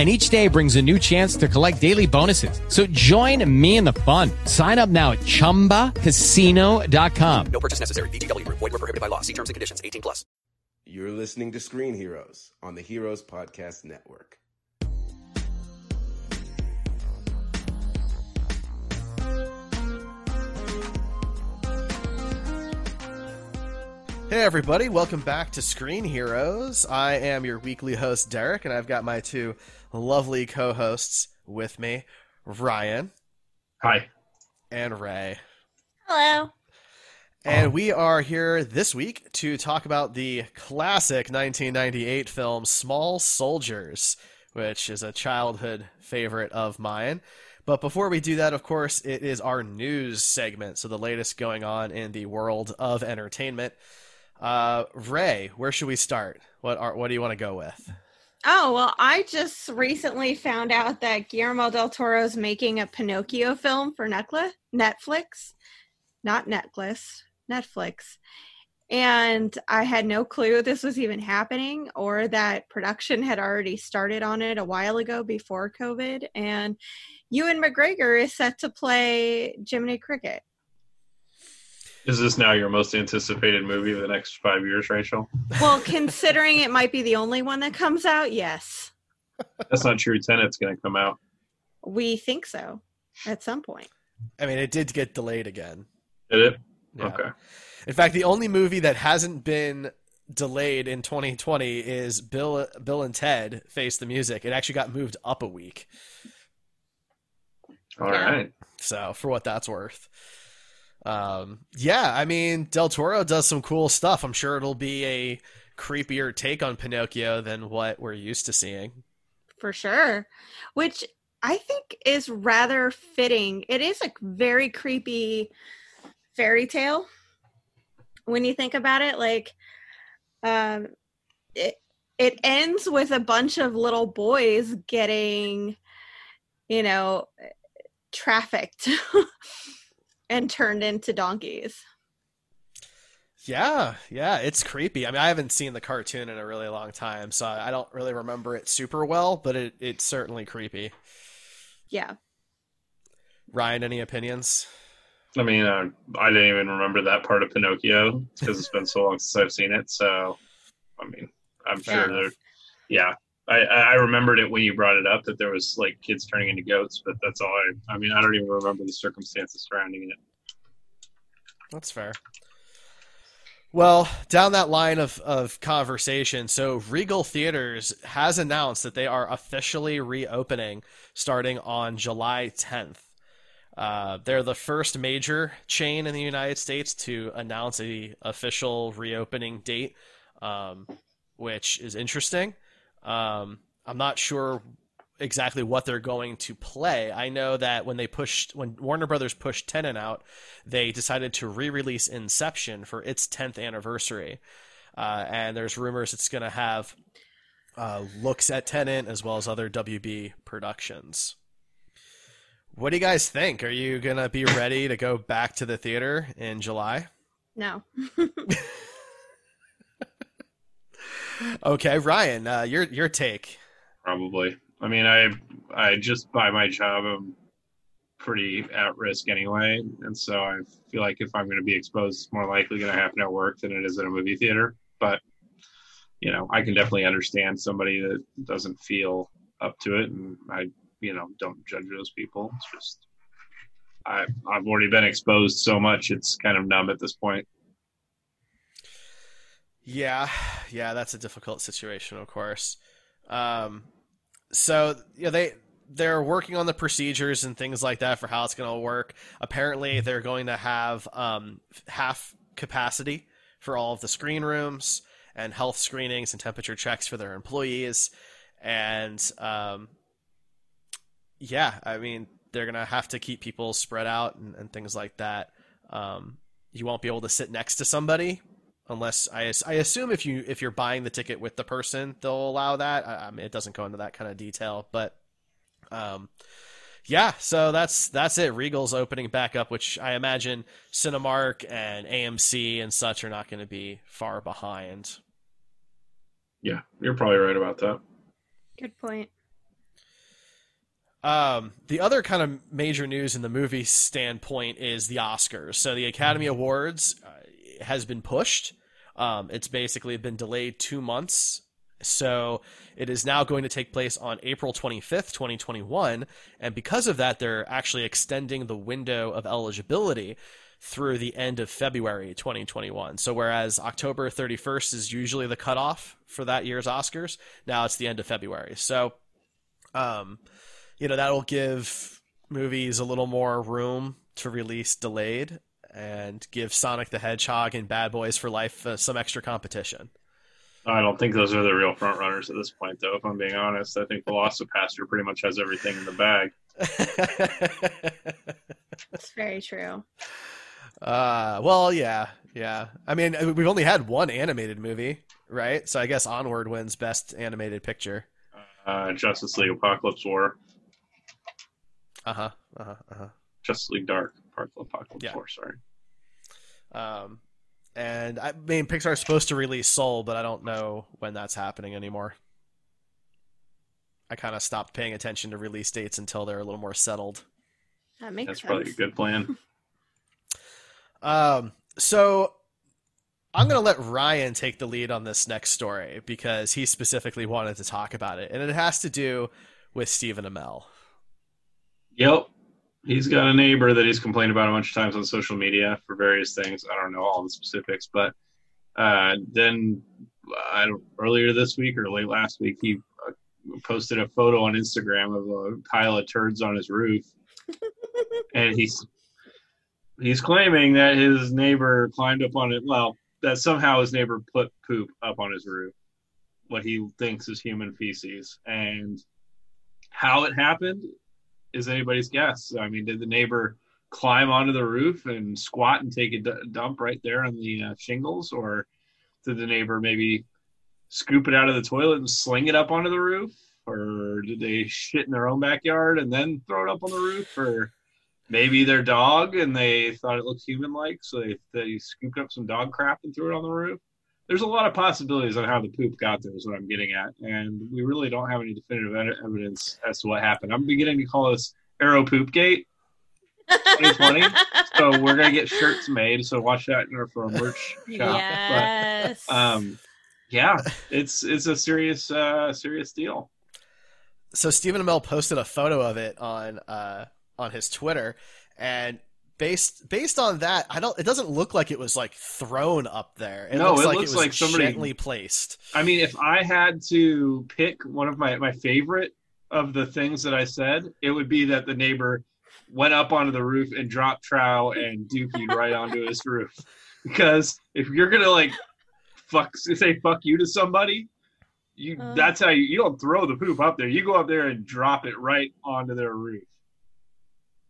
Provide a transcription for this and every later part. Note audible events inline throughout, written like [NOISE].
and each day brings a new chance to collect daily bonuses. So join me in the fun. Sign up now at ChumbaCasino.com. No purchase necessary. VGW. Void were prohibited by law. See terms and conditions. 18 plus. You're listening to Screen Heroes on the Heroes Podcast Network. Hey, everybody, welcome back to Screen Heroes. I am your weekly host, Derek, and I've got my two lovely co hosts with me Ryan. Hi. And Ray. Hello. And we are here this week to talk about the classic 1998 film Small Soldiers, which is a childhood favorite of mine. But before we do that, of course, it is our news segment. So the latest going on in the world of entertainment. Uh, Ray, where should we start? What are, what do you want to go with? Oh, well, I just recently found out that Guillermo del Toro is making a Pinocchio film for Netflix. Not Netflix, Netflix. And I had no clue this was even happening or that production had already started on it a while ago before COVID. And Ewan McGregor is set to play Jiminy Cricket. Is this now your most anticipated movie of the next five years, Rachel? Well, considering it might be the only one that comes out, yes. That's not true. Tenet's going to come out. We think so at some point. I mean, it did get delayed again. Did it? Yeah. Okay. In fact, the only movie that hasn't been delayed in 2020 is Bill Bill and Ted Face the Music. It actually got moved up a week. All right. So, for what that's worth. Um, yeah, I mean, Del Toro does some cool stuff. I'm sure it'll be a creepier take on Pinocchio than what we're used to seeing. For sure. Which I think is rather fitting. It is a very creepy fairy tale when you think about it. Like, um, it it ends with a bunch of little boys getting, you know, trafficked [LAUGHS] and turned into donkeys. Yeah, yeah, it's creepy. I mean, I haven't seen the cartoon in a really long time, so I don't really remember it super well, but it, it's certainly creepy. Yeah. Ryan, any opinions? I mean, uh, I didn't even remember that part of Pinocchio because it's been so long since I've seen it. So, I mean, I'm Fair sure there. Yeah, I, I remembered it when you brought it up that there was like kids turning into goats, but that's all I. I mean, I don't even remember the circumstances surrounding it. That's fair. Well, down that line of, of conversation, so Regal Theaters has announced that they are officially reopening starting on July 10th. Uh, they're the first major chain in the United States to announce a official reopening date, um, which is interesting. Um, I'm not sure exactly what they're going to play. I know that when they pushed when Warner Brothers pushed Tenet out, they decided to re-release Inception for its 10th anniversary. Uh, and there's rumors it's going to have uh, looks at Tenet as well as other WB productions. What do you guys think? Are you going to be ready to go back to the theater in July? No. [LAUGHS] [LAUGHS] okay, Ryan, uh, your your take. Probably. I mean, I I just by my job I'm pretty at risk anyway, and so I feel like if I'm going to be exposed, it's more likely going to happen at work than it is at a movie theater. But you know, I can definitely understand somebody that doesn't feel up to it, and I you know don't judge those people. It's just I I've already been exposed so much; it's kind of numb at this point. Yeah, [SIGHS] yeah, that's a difficult situation, of course. Um, so yeah, they they're working on the procedures and things like that for how it's going to work. Apparently, they're going to have um, half capacity for all of the screen rooms and health screenings and temperature checks for their employees. And um, yeah, I mean, they're going to have to keep people spread out and, and things like that. Um, you won't be able to sit next to somebody unless I, I assume if you if you're buying the ticket with the person they'll allow that I, I mean it doesn't go into that kind of detail but um yeah so that's that's it regal's opening back up which i imagine cinemark and amc and such are not going to be far behind Yeah, you're probably right about that. Good point. Um, the other kind of major news in the movie standpoint is the Oscars. So the Academy Awards uh, has been pushed. Um, it's basically been delayed two months. So it is now going to take place on April 25th, 2021. And because of that, they're actually extending the window of eligibility through the end of February 2021. So whereas October 31st is usually the cutoff for that year's Oscars, now it's the end of February. So, um, you know, that'll give movies a little more room to release delayed and give Sonic the Hedgehog and Bad Boys for Life uh, some extra competition. I don't think those are the real front runners at this point, though. If I'm being honest, I think Velocipastor pretty much has everything in the bag. [LAUGHS] That's very true. uh, well, yeah, yeah. I mean, uh, we've only had one animated movie, right? So I guess Onward wins Best Animated Picture. Uh, Justice League Apokolips War, Uh huh. Uh huh. Uh huh. Justice League Dark, Apokolips Yeah. War. Sorry. Um, and I mean, Pixar's supposed to release Soul, but I don't know when that's happening anymore. I kind of stopped paying attention to release dates until they're a little more settled. That makes That's sense. probably a good plan. [LAUGHS] [LAUGHS] Um, so I'm going to let Ryan take the lead on this next story because he specifically wanted to talk about it, and it has to do with Stephen Amell. Yep. He's got a neighbor that he's complained about a bunch of times on social media for various things. I don't know all the specifics, but uh, then I don't, earlier this week or late last week, he uh, posted a photo on Instagram of a pile of turds on his roof, [LAUGHS] and he's he's claiming that his neighbor climbed up on it. Well, that somehow his neighbor put poop up on his roof, what he thinks is human feces, and how it happened is anybody's guess. I mean, did the neighbor climb onto the roof and squat and take a d- dump right there on the uh, shingles, or did the neighbor maybe scoop it out of the toilet and sling it up onto the roof, or did they shit in their own backyard and then throw it up on the roof, or maybe their dog and they thought it looked human-like, so they they scooped up some dog crap and threw it on the roof? There's a lot of possibilities on how the poop got there, is what I'm getting at, and we really don't have any definitive evidence as to what happened. I'm beginning to call this Arrow Poop Gate 2020. [LAUGHS] so we're gonna get shirts made. So watch that in our for our merch [LAUGHS] shop. yes. But, um, yeah, it's it's a serious uh, serious deal. So Stephen Amell posted a photo of it on uh, on his Twitter, and based based on that, I don't. It doesn't look like it was like thrown up there. It No, looks it like looks it was like somebody- gently placed. I mean, if I had to pick one of my my favorite of the things that I said, it would be that the neighbor went up onto the roof and dropped trow and dookied right onto his roof. Because if you're gonna like fuck say fuck you to somebody, you Uh. that's how you, you don't throw the poop up there. You go up there and drop it right onto their roof.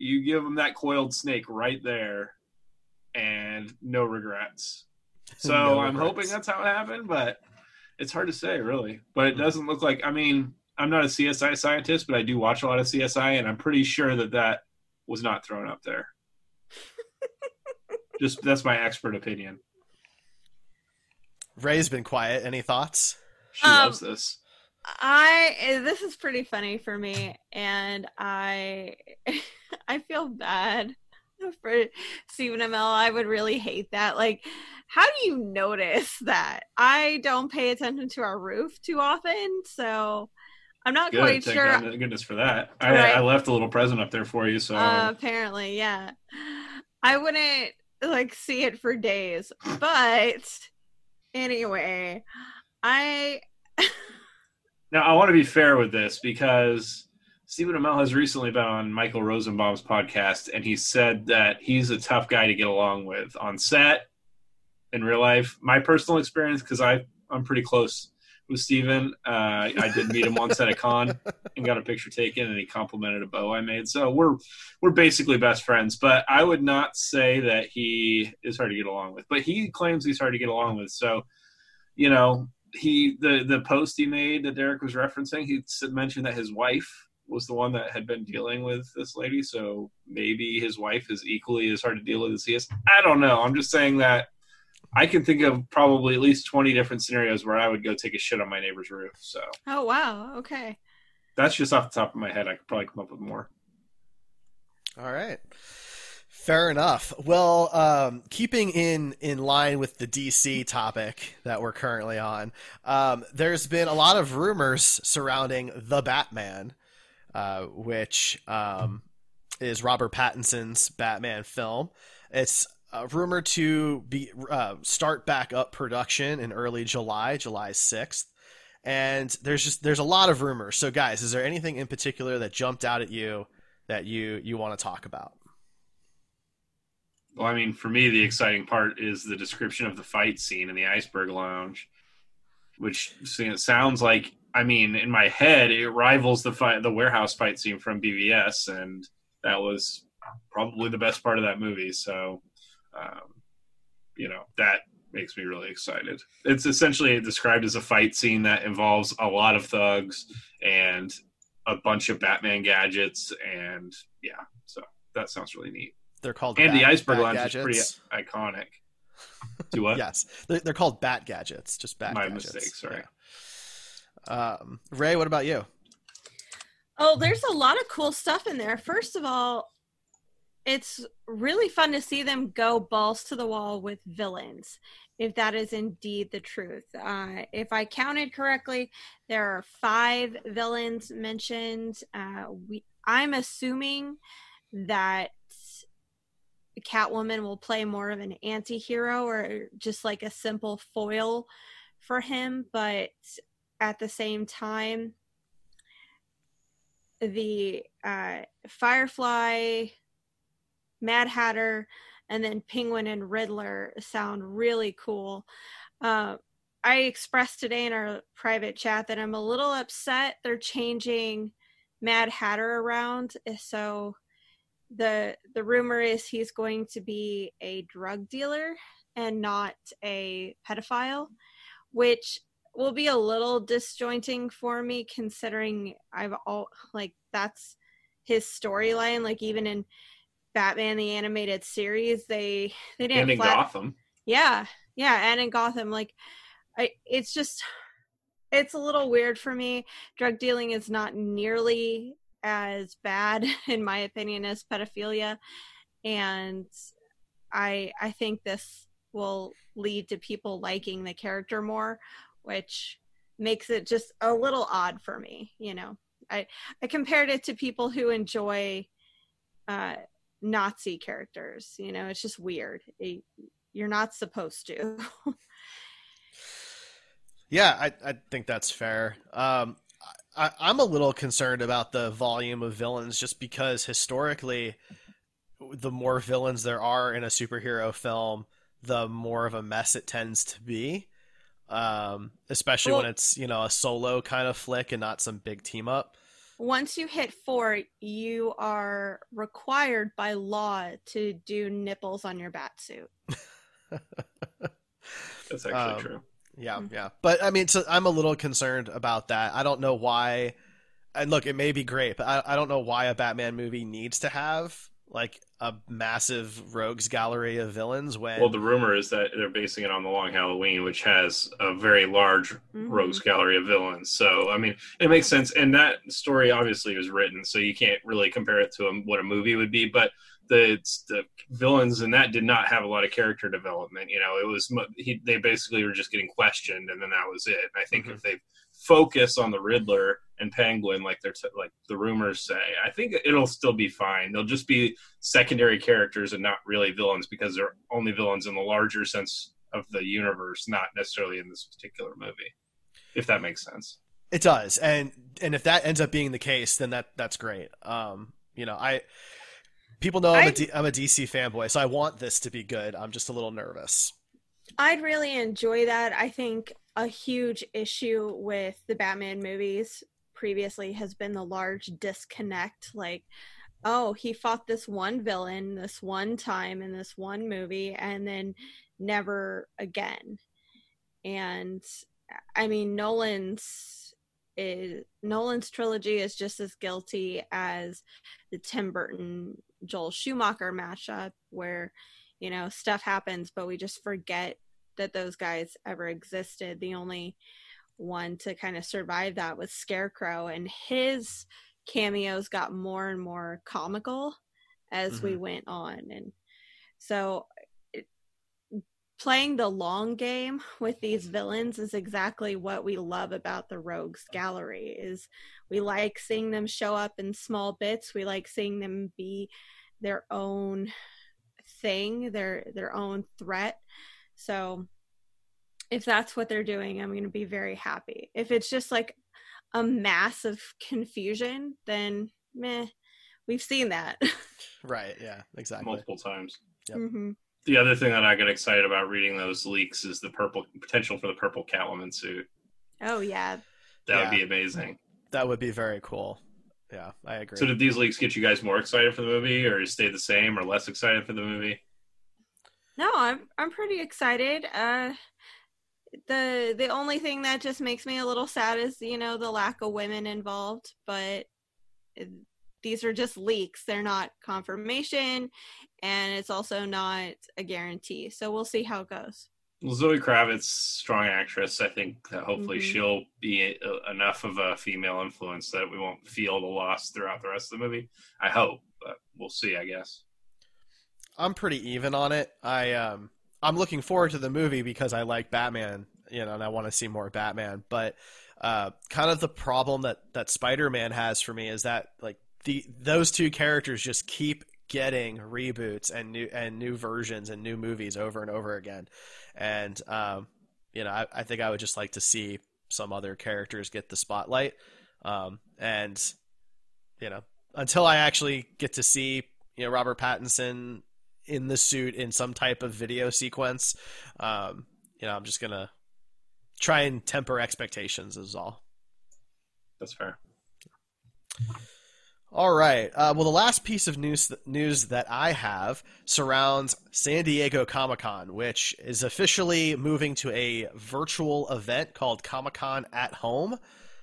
You give them that coiled snake right there, and no regrets. [LAUGHS] So No I'm regrets. hoping that's how it happened, but it's hard to say really. But it doesn't look like. I mean, I'm not a CSI scientist, but I do watch a lot of CSI, and I'm pretty sure that that was not thrown up there. [LAUGHS] Just that's my expert opinion. Ray's been quiet. Any thoughts? She Um, loves this. I eh, this is pretty funny for me, and I [LAUGHS] I feel bad [LAUGHS] for Stephen Amell. I would really hate that. Like, how do you notice that? I don't pay attention to our roof too often, so I'm not Good, quite thank sure. God- goodness for that. I, Right. I left a little present up there for you, so Uh, apparently, yeah. I wouldn't like see it for days, but Anyway, I [LAUGHS] Now, I want to be fair with this because Stephen Amell has recently been on Michael Rosenbaum's podcast, and he said that he's a tough guy to get along with on set, in real life. My personal experience, because I I'm pretty close with Stephen. Uh, I did meet him once at a con [LAUGHS] and got a picture taken, and he complimented a bow I made. So we're we're basically best friends. But I would not say that he is hard to get along with. But he claims he's hard to get along with. So, you know, he the the post he made that Derek was referencing, he mentioned that his wife was the one that had been dealing with this lady. So maybe his wife is equally as hard to deal with as he is. I don't know. I'm just saying that I can think of probably at least 20 different scenarios where I would go take a shit on my neighbor's roof. So oh wow, okay. that's just off the top of my head. I could probably come up with more. All right. Fair enough. Well, um, keeping in in line with the DC topic that we're currently on, um, there's been a lot of rumors surrounding the Batman, uh, which um, is Robert Pattinson's Batman film. It's uh, rumored to be uh, start back up production in early July, July sixth. And there's just there's a lot of rumors. So, guys, is there anything in particular that jumped out at you that you you want to talk about? Well, I mean, for me, the exciting part is the description of the fight scene in the Iceberg Lounge, which sounds like, I mean, in my head, it rivals the fight, the warehouse fight scene from BVS, and that was probably the best part of that movie. So, um, you know, that makes me really excited. It's essentially described as a fight scene that involves a lot of thugs and a bunch of Batman gadgets, and yeah, so that sounds really neat. They're called and the Bat- iceberg Bat lounge gadgets. is pretty iconic. Do what? [LAUGHS] yes, they're, they're called Bat gadgets. Just Bat My gadgets. mistake, sorry. Yeah. Um, Ray, what about you? Oh, there's a lot of cool stuff in there. First of all, it's really fun to see them go balls to the wall with villains, if that is indeed the truth. Uh, if I counted correctly, there are five villains mentioned. Uh, we, I'm assuming that Catwoman will play more of an anti hero or just like a simple foil for him, but at the same time, the uh, Firefly, Mad Hatter, and then Penguin and Riddler sound really cool. Uh, I expressed today in our private chat that I'm a little upset they're changing Mad Hatter around. So the the rumor is he's going to be a drug dealer and not a pedophile, which will be a little disjointing for me considering I've all like that's his storyline. Like even in Batman the animated series, they they didn't And in flat- Gotham. yeah, yeah, and in Gotham, like, I, it's just, it's a little weird for me. Drug dealing is not nearly as bad, [LAUGHS] in my opinion, as pedophilia, and I, I think this will lead to people liking the character more, which makes it just a little odd for me. You know, I, I compared it to people who enjoy. Uh, Nazi characters, you know, it's just weird. It- you're not supposed to. [LAUGHS] Yeah, I, I think that's fair. Um, I, I'm a little concerned about the volume of villains just because historically, the more villains there are in a superhero film, the more of a mess it tends to be. Um, especially when it's you know a solo kind of flick and not some big team up. Once you hit four, you are required by law to do nipples on your bat suit. [LAUGHS] That's actually Um, true. Yeah, Mhm. yeah. But I mean, so I'm a little concerned about that. I don't know why. And look, it may be great, but I, I don't know why a Batman movie needs to have like a massive rogues gallery of villains when Well, the rumor is that they're basing it on the Long Halloween, which has a very large Mhm. rogues gallery of villains. So, I mean, it makes sense. And that story obviously was written, so you can't really compare it to a, what a movie would be. But the the villains in that did not have a lot of character development. You know, it was he, they basically were just getting questioned, and then that was it. And I think Mhm. if they focus on the Riddler and Penguin, like they're t- like the rumors say, I think it'll still be fine. They'll just be secondary characters and not really villains because they're only villains in the larger sense of the universe, not necessarily in this particular movie. If that makes sense. It does, and and if that ends up being the case, then that that's great. Um, you know, I people know I'm a D, I'm a DC fanboy, so I want this to be good. I'm just a little nervous. I'd really enjoy that. I think a huge issue with the Batman movies previously has been the large disconnect. Like, oh, he fought this one villain this one time in this one movie and then never again. And I mean, Nolan's is Nolan's trilogy is just as guilty as the Tim Burton Joel Schumacher matchup where you know stuff happens but we just forget that those guys ever existed. The only one to kind of survive that was scarecrow and his cameos got more and more comical as we mm-hmm. went on. And so playing the long game with these villains is exactly what we love about the rogues gallery is we like seeing them show up in small bits we like seeing them be their own thing their their own threat so if that's what they're doing i'm going to be very happy if it's just like a mass of confusion then meh we've seen that [LAUGHS] Right? Yeah, exactly. multiple times. Yep. hmm The other thing that I get excited about reading those leaks is the purple potential for the purple Catwoman suit. oh yeah That Yeah. would be amazing. That would be very cool. Yeah, I agree. So did these leaks get you guys more excited for the movie, or stay the same, or less excited for the movie? No, I'm I'm pretty excited. Uh the the only thing that just makes me a little sad is, you know, the lack of women involved, but these are just leaks. They're not confirmation and it's also not a guarantee. So we'll see how it goes. Well, Zoe Kravitz, strong actress. I think that hopefully Mhm. she'll be uh, enough of a female influence that we won't feel the loss throughout the rest of the movie. I hope, but we'll see. I guess. I'm pretty even on it. I um I'm looking forward to the movie because I like Batman, you know, and I want to see more Batman. But uh, kind of the problem that that Spider-Man has for me is that like the those two characters just keep getting reboots and new and new versions and new movies over and over again. And um, you know, I, I think I would just like to see some other characters get the spotlight. Um, and you know, until I actually get to see you know Robert Pattinson in the suit in some type of video sequence, um, you know, I'm just gonna try and temper expectations. Is all. That's fair. All right. Uh, well, the last piece of news news that I have surrounds San Diego Comic Con, which is officially moving to a virtual event called Comic Con at Home,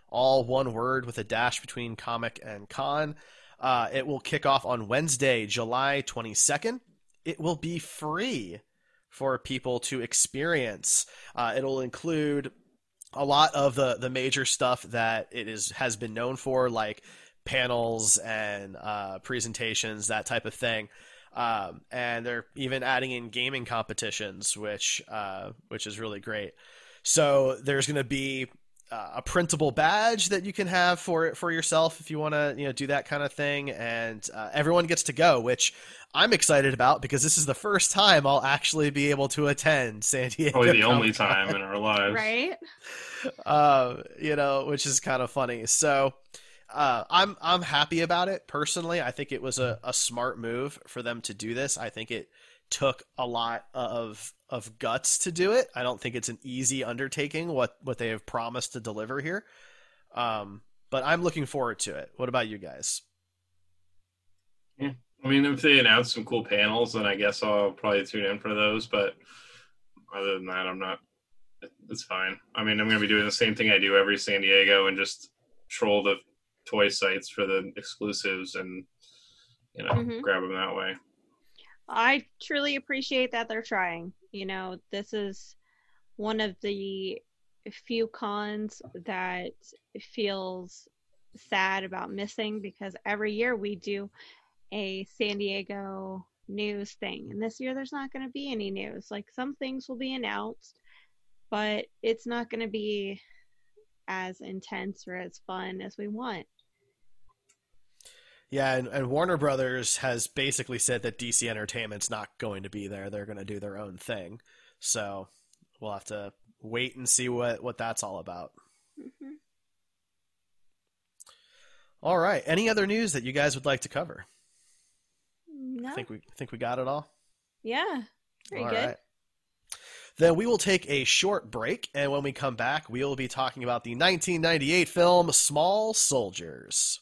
all one word with a dash between comic and con. Uh, it will kick off on Wednesday, July 22nd. It will be free for people to experience. Uh, it'll include a lot of the the major stuff that it is has been known for, like panels and uh, presentations, that type of thing. Um, and they're even adding in gaming competitions, which uh, which is really great. So there's going to be uh, a printable badge that you can have for for yourself if you want to you know do that kind of thing, and uh, everyone gets to go, which I'm excited about because this is the first time I'll actually be able to attend San [LAUGHS] Diego. Probably the only Comic-Con time in our lives. Right? uh, [LAUGHS] you know, which is kind of funny. So uh, I'm I'm happy about it personally. I think it was a, a smart move for them to do this. I think it took a lot of of guts to do it. I don't think it's an easy undertaking what what they have promised to deliver here. Um, but I'm looking forward to it. What about you guys? Yeah. I mean, if they announce some cool panels, then I guess I'll probably tune in for those. But other than that, I'm not. It's fine. I mean, I'm going to be doing the same thing I do every San Diego and just troll the toy sites for the exclusives and you know Mhm. grab them that way. I truly appreciate that they're trying. You know, this is one of the few cons that feels sad about missing because every year we do a San Diego news thing. And this year there's not going to be any news. Like some things will be announced, but it's not going to be as intense or as fun as we want. Yeah, and, and Warner Brothers has basically said that DC Entertainment's not going to be there. They're going to do their own thing. So we'll have to wait and see what what that's all about. Mhm. All right. Any other news that you guys would like to cover? No. I think we think we got it all. yeah. Pretty All good. right. Then we will take a short break, and when we come back, we will be talking about the 1998 film Small Soldiers.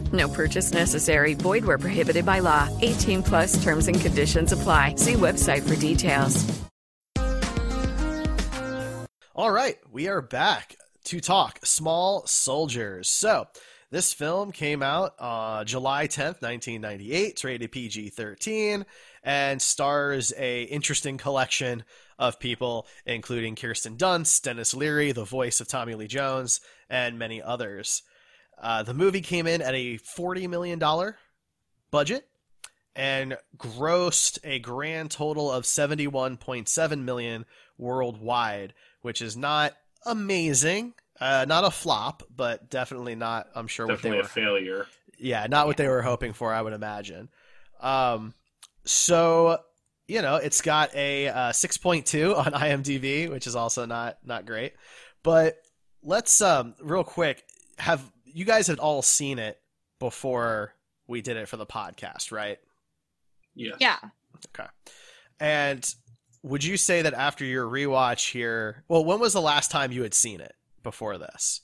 No purchase necessary. Void where prohibited by law. 18 plus terms and conditions apply. See website for details. All right, we are back to talk Small Soldiers. So, this film came out uh, July 10th, 1998. It's rated PG-13 and stars a interesting collection of people, including Kirsten Dunst, Denis Leary, the voice of Tommy Lee Jones, and many others. Uh, the movie came in at a $40 million budget and grossed a grand total of 71.7 million worldwide, which is not amazing. Uh, not a flop, but definitely not. I'm sure Definitely what a they were. failure. Yeah, not what they were hoping for. I would imagine. Um, so you know, it's got a uh, 6.2 [LAUGHS] on IMDb, which is also not not great. But let's um real quick have you guys had all seen it before we did it for the podcast, right? Yeah. Yeah. Okay. And would you say that after your rewatch here, well, when was the last time you had seen it before this?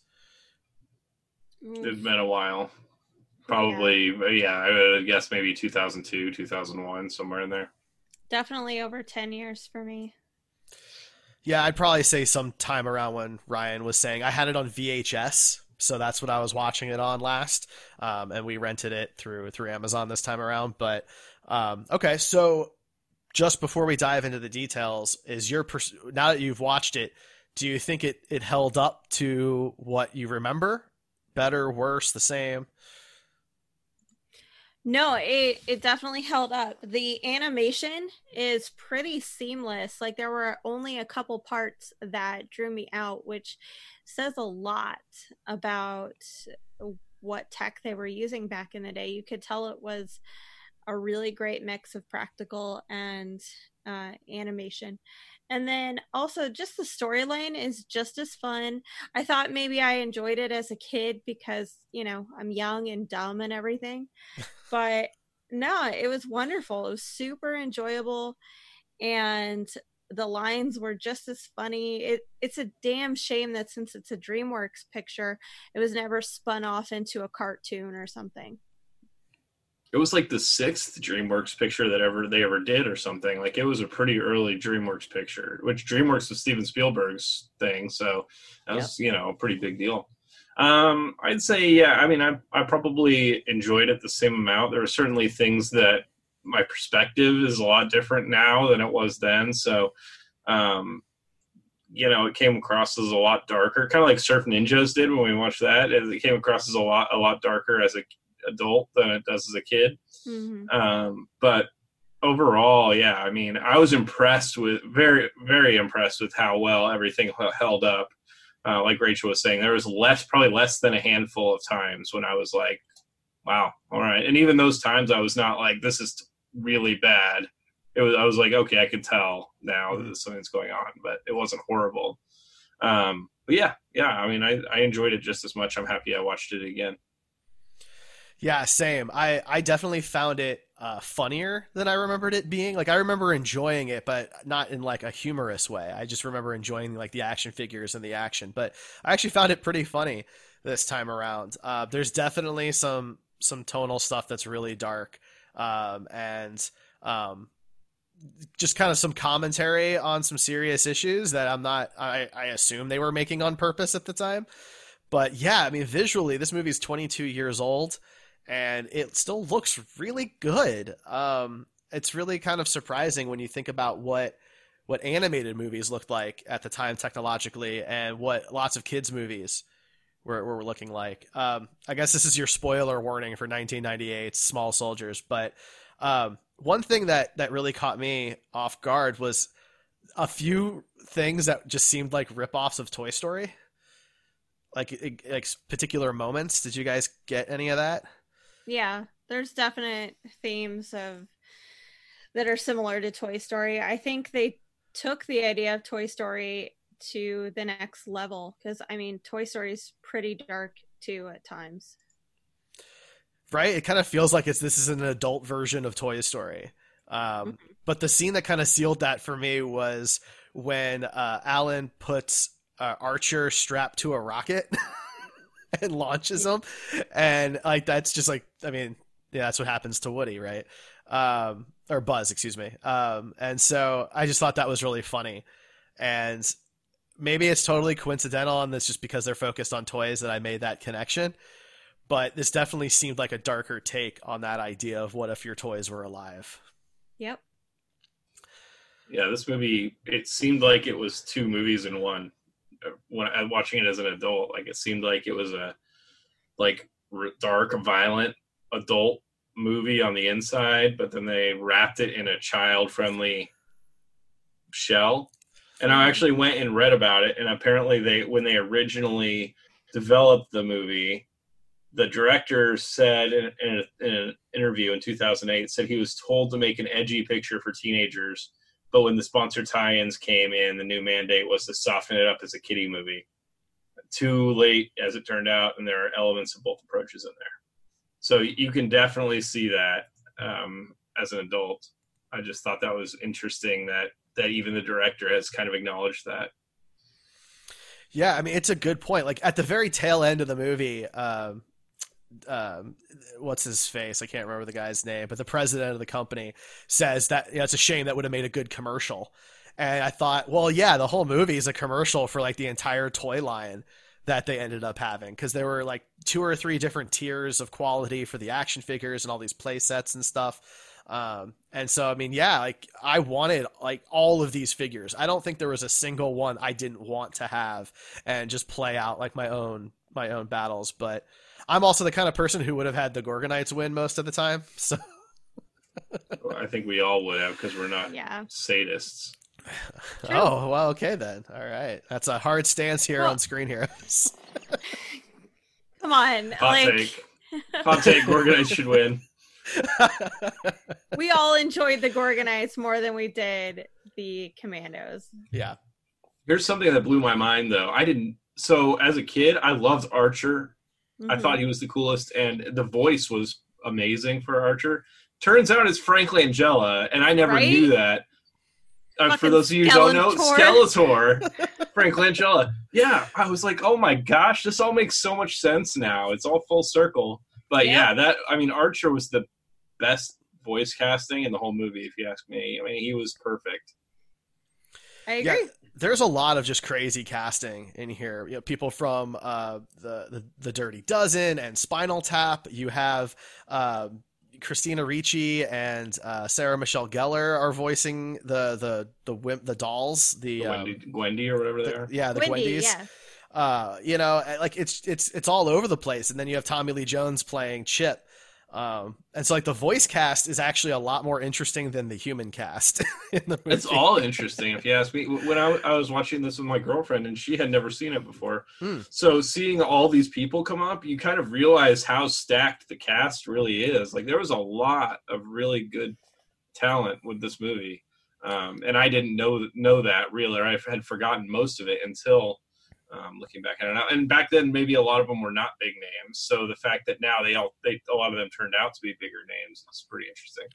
It's been a while. Probably, yeah. I would guess maybe 2002, 2001, somewhere in there. Definitely over 10 years for me. Yeah, I'd probably say some time around when Ryan was saying I had it on VHS, so that's what I was watching it on last, um, and we rented it through through Amazon this time around. But um, okay, so just before we dive into the details, is your pers- now that you've watched it, do you think it it held up to what you remember? Better, worse, the same? No, it it definitely held up. The animation is pretty seamless. Like there were only a couple parts that drew me out, which says a lot about what tech they were using back in the day. You could tell it was a really great mix of practical and uh, animation. And then also, just the storyline is just as fun. I thought maybe I enjoyed it as a kid because, you know, I'm young and dumb and everything. [LAUGHS] but no, it was wonderful. It was super enjoyable. And the lines were just as funny. It, it's a damn shame that since it's a DreamWorks picture, it was never spun off into a cartoon or something. It was like the sixth DreamWorks picture that ever they ever did, or something. Like it was a pretty early DreamWorks picture, which DreamWorks was Steven Spielberg's thing, so that was you know a pretty big deal. Um, I'd say yeah. I mean, I I probably enjoyed it the same amount. There are certainly things that my perspective is a lot different now than it was then. So, um, you know, it came across as a lot darker, kind of like Surf Ninjas did when we watched that. It came across as a lot a lot darker as a adult than it does as a kid. Mhm. Um, but overall, yeah, I mean, I was impressed with very, very impressed with how well everything held up. Uh, like Rachel was saying, there was less, probably less than a handful of times when I was like, "Wow, all right." And even those times, I was not like, "This is really bad." It was, I was like, "Okay, I can tell now that something's going on," but it wasn't horrible. Um, but yeah, yeah, I mean, I, I enjoyed it just as much. I'm happy I watched it again. Yeah, same. I I definitely found it uh, funnier than I remembered it being. Like I remember enjoying it, but not in like a humorous way. I just remember enjoying like the action figures and the action. But I actually found it pretty funny this time around. Uh, there's definitely some some tonal stuff that's really dark, um, and um, just kind of some commentary on some serious issues that I'm not. I I assume they were making on purpose at the time. But yeah, I mean, visually, this movie's 22 years old and it still looks really good. Um, it's really kind of surprising when you think about what what animated movies looked like at the time technologically, and what lots of kids movies were, were looking like. Um, I guess this is your spoiler warning for 1998 Small Soldiers, but um, one thing that that really caught me off guard was a few things that just seemed like ripoffs of Toy Story. Like, like particular moments. Did you guys get any of that? Yeah, there's definite themes of that are similar to Toy Story. I think they took the idea of Toy Story to the next level because I mean, Toy Story is pretty dark too at times. Right? It kind of feels like it's this is an adult version of Toy Story. Um, mm-hmm. But the scene that kind of sealed that for me was when uh, Alan puts uh, Archer strapped to a rocket. [LAUGHS] [LAUGHS] and launches them, and like that's just like I mean, yeah, that's what happens to Woody, right? Um, or Buzz, excuse me. Um, and so I just thought that was really funny, and maybe it's totally coincidental, and it's just because they're focused on toys that I made that connection. But this definitely seemed like a darker take on that idea of what if your toys were alive. Yep. Yeah, this movie it seemed like it was two movies in one when I watching it as an adult, like it seemed like it was a like dark, violent adult movie on the inside, but then they wrapped it in a child-friendly shell. And I actually went and read about it, and apparently they when they originally developed the movie, the director said in, in, a, in an interview in 2008 said he was told to make an edgy picture for teenagers but when the sponsor tie-ins came in, the new mandate was to soften it up as a kiddie movie. Too late, as it turned out, and there are elements of both approaches in there. So you can definitely see that um, as an adult. I just thought that was interesting that that even the director has kind of acknowledged that. Yeah, I mean it's a good point. Like at the very tail end of the movie, um, um, what's his face? I can't remember the guy's name, but the president of the company says that you know, it's a shame that would have made a good commercial. And I thought, well, yeah, the whole movie is a commercial for like the entire toy line that they ended up having because there were like two or three different tiers of quality for the action figures and all these play sets and stuff. Um, and so, I mean, yeah, like I wanted like all of these figures. I don't think there was a single one I didn't want to have and just play out like my own my own battles. But I'm also the kind of person who would have had the Gorgonites win most of the time. [LAUGHS] So I think we all would have because we're not yeah. sadists. oh well, okay then. All right, that's a hard stance here well, on Screen Heroes. [LAUGHS] come on, hot like... take. Hot take. Gorgonites should win. [LAUGHS] we all enjoyed the Gorgonites more than we did the Commandos. Yeah. Here's something that blew my mind though. I didn't. So as a kid, I loved Archer Mm-hmm. I thought he was the coolest, and the voice was amazing for Archer. Turns out it's Frank Langella, and I never right? knew that. Uh, for those of you who don't know, Skeletor, [LAUGHS] Frank Langella. Yeah, I was like, oh my gosh, this all makes so much sense now. It's all full circle. But yeah, yeah that I mean, Archer was the best voice casting in the whole movie, if you ask me. I mean, he was perfect. I agree. Yeah, there's a lot of just crazy casting in here. You know, people from uh, the, the, the Dirty Dozen and Spinal Tap. You have uh, Christina Ricci and uh, Sarah Michelle Gellar are voicing the the the wimp, the dolls. The, the Wendy, um, Gwendy or whatever they the, are. Yeah, the Wendy, Gwendys. Yeah. Uh, you know, like it's it's it's all over the place. And then you have Tommy Lee Jones playing Chip. Um, and so like the voice cast is actually a lot more interesting than the human cast. [LAUGHS] in the movie. It's all interesting if you ask me. When I, I, was watching this with my girlfriend and she had never seen it before, hmm. so seeing all these people come up, you kind of realize how stacked the cast really is. Like there was a lot of really good talent with this movie, um, and I didn't know know that really. Or I had forgotten most of it until Um, looking back at it now, and back then maybe a lot of them were not big names. So the fact that now they all they a lot of them turned out to be bigger names is pretty interesting.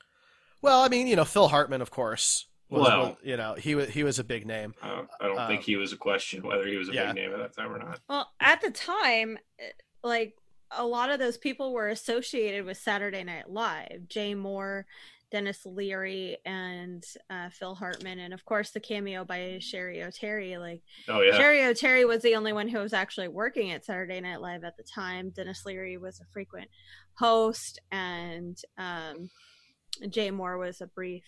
Well, I mean, you know, Phil Hartman, of course. Was, Well- was- you know, he was he was a big name. Uh, I don't Um, think he was a question whether he was a yeah. big name at that time or not. Well, at the time, eh, like a lot of those people were associated with Saturday Night Live. Jay Mohr, Denis Leary, and uh, Phil Hartman, and of course the cameo by Cheri Oteri. Like Oh yeah, Cheri Oteri was the only one who was actually working at Saturday Night Live at the time. Denis Leary was a frequent host, and um, Jay Mohr was a brief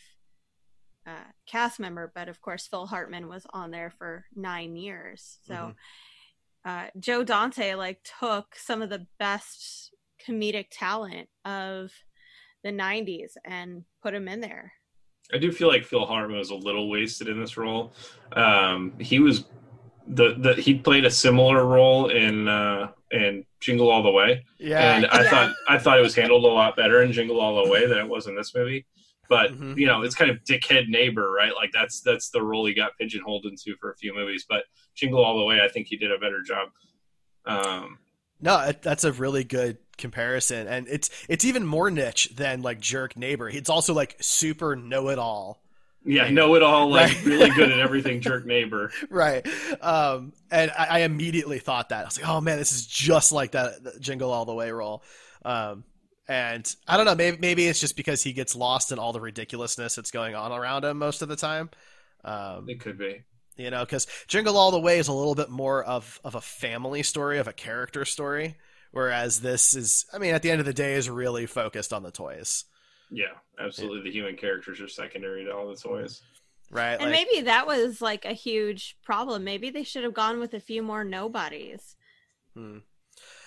uh, cast member. But of course, Phil Hartman was on there for nine years. So Mhm. uh, Joe Dante like took some of the best comedic talent of the 90s and put him in there. I do feel like Phil Hartman was a little wasted in this role. Um, he was the the he played a similar role in uh, in Jingle All the Way, Yeah, and I Yeah. thought I thought it was handled a lot better in Jingle All the Way than it was in this movie. But Mhm. you know, it's kind of dickhead neighbor, right? Like that's that's the role he got pigeonholed into for a few movies. But Jingle All the Way, I think he did a better job. Um, no, that's a really good comparison, and it's it's even more niche than like Jerk Neighbor. It's also like super know it all. yeah, know it all, like Right. really good at [LAUGHS] everything. Jerk neighbor. right um and I, I immediately thought that i was like oh man this is just like that, jingle all the way role um and i don't know maybe maybe it's just because he gets lost in all the ridiculousness that's going on around him most of the time um It could be. you know because jingle all the way is a little bit more of of a family story of a character story whereas this is i mean at the end of the day is really focused on the toys Yeah, absolutely. The human characters are secondary to all the toys. right And maybe that was like a huge problem. Maybe they should have gone with a few more nobodies. hmm.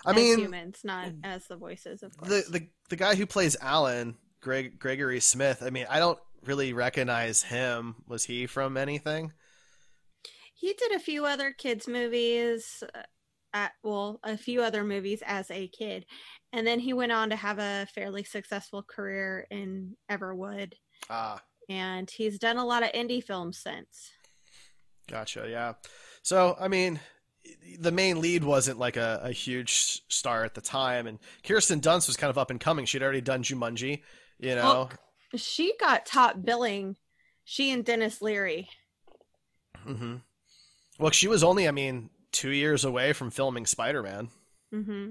i as mean humans, not as the voices, of course. the the the guy who plays Alan, Greg Gregory Smith. I mean, I don't really recognize him. Was he from anything? he did a few other kids movies, uh, at, well, a few other movies as a kid, and then he went on to have a fairly successful career in Everwood, Ah, and he's done a lot of indie films since. gotcha. Yeah. So, I mean, the main lead wasn't like a, a huge star at the time, and Kirsten Dunst was kind of up and coming. She'd already done Jumanji, you know. Well, she got top billing. She and Denis Leary. hmm Well, she was only, I mean, two years away from filming Spider Man. hmm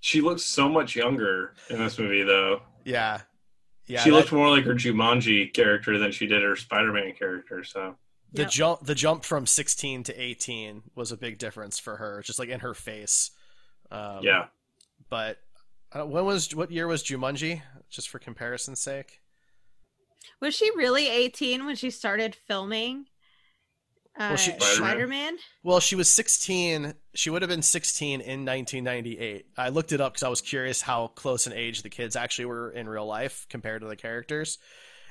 She looks so much younger in this movie, though. Yeah. Yeah. she that- looked more like her Jumanji character than she did her Spider-Man character. So the Yep. jump the jump from 16 to 18 was a big difference for her just like in her face um, yeah, but uh, when was what year was Jumanji just for comparison's sake Was she really 18 when she started filming Well, uh, she- Spider-Man. Spider-Man? well she was 16 she would have been 16 in 1998 i looked it up because i was curious how close in age the kids actually were in real life compared to the characters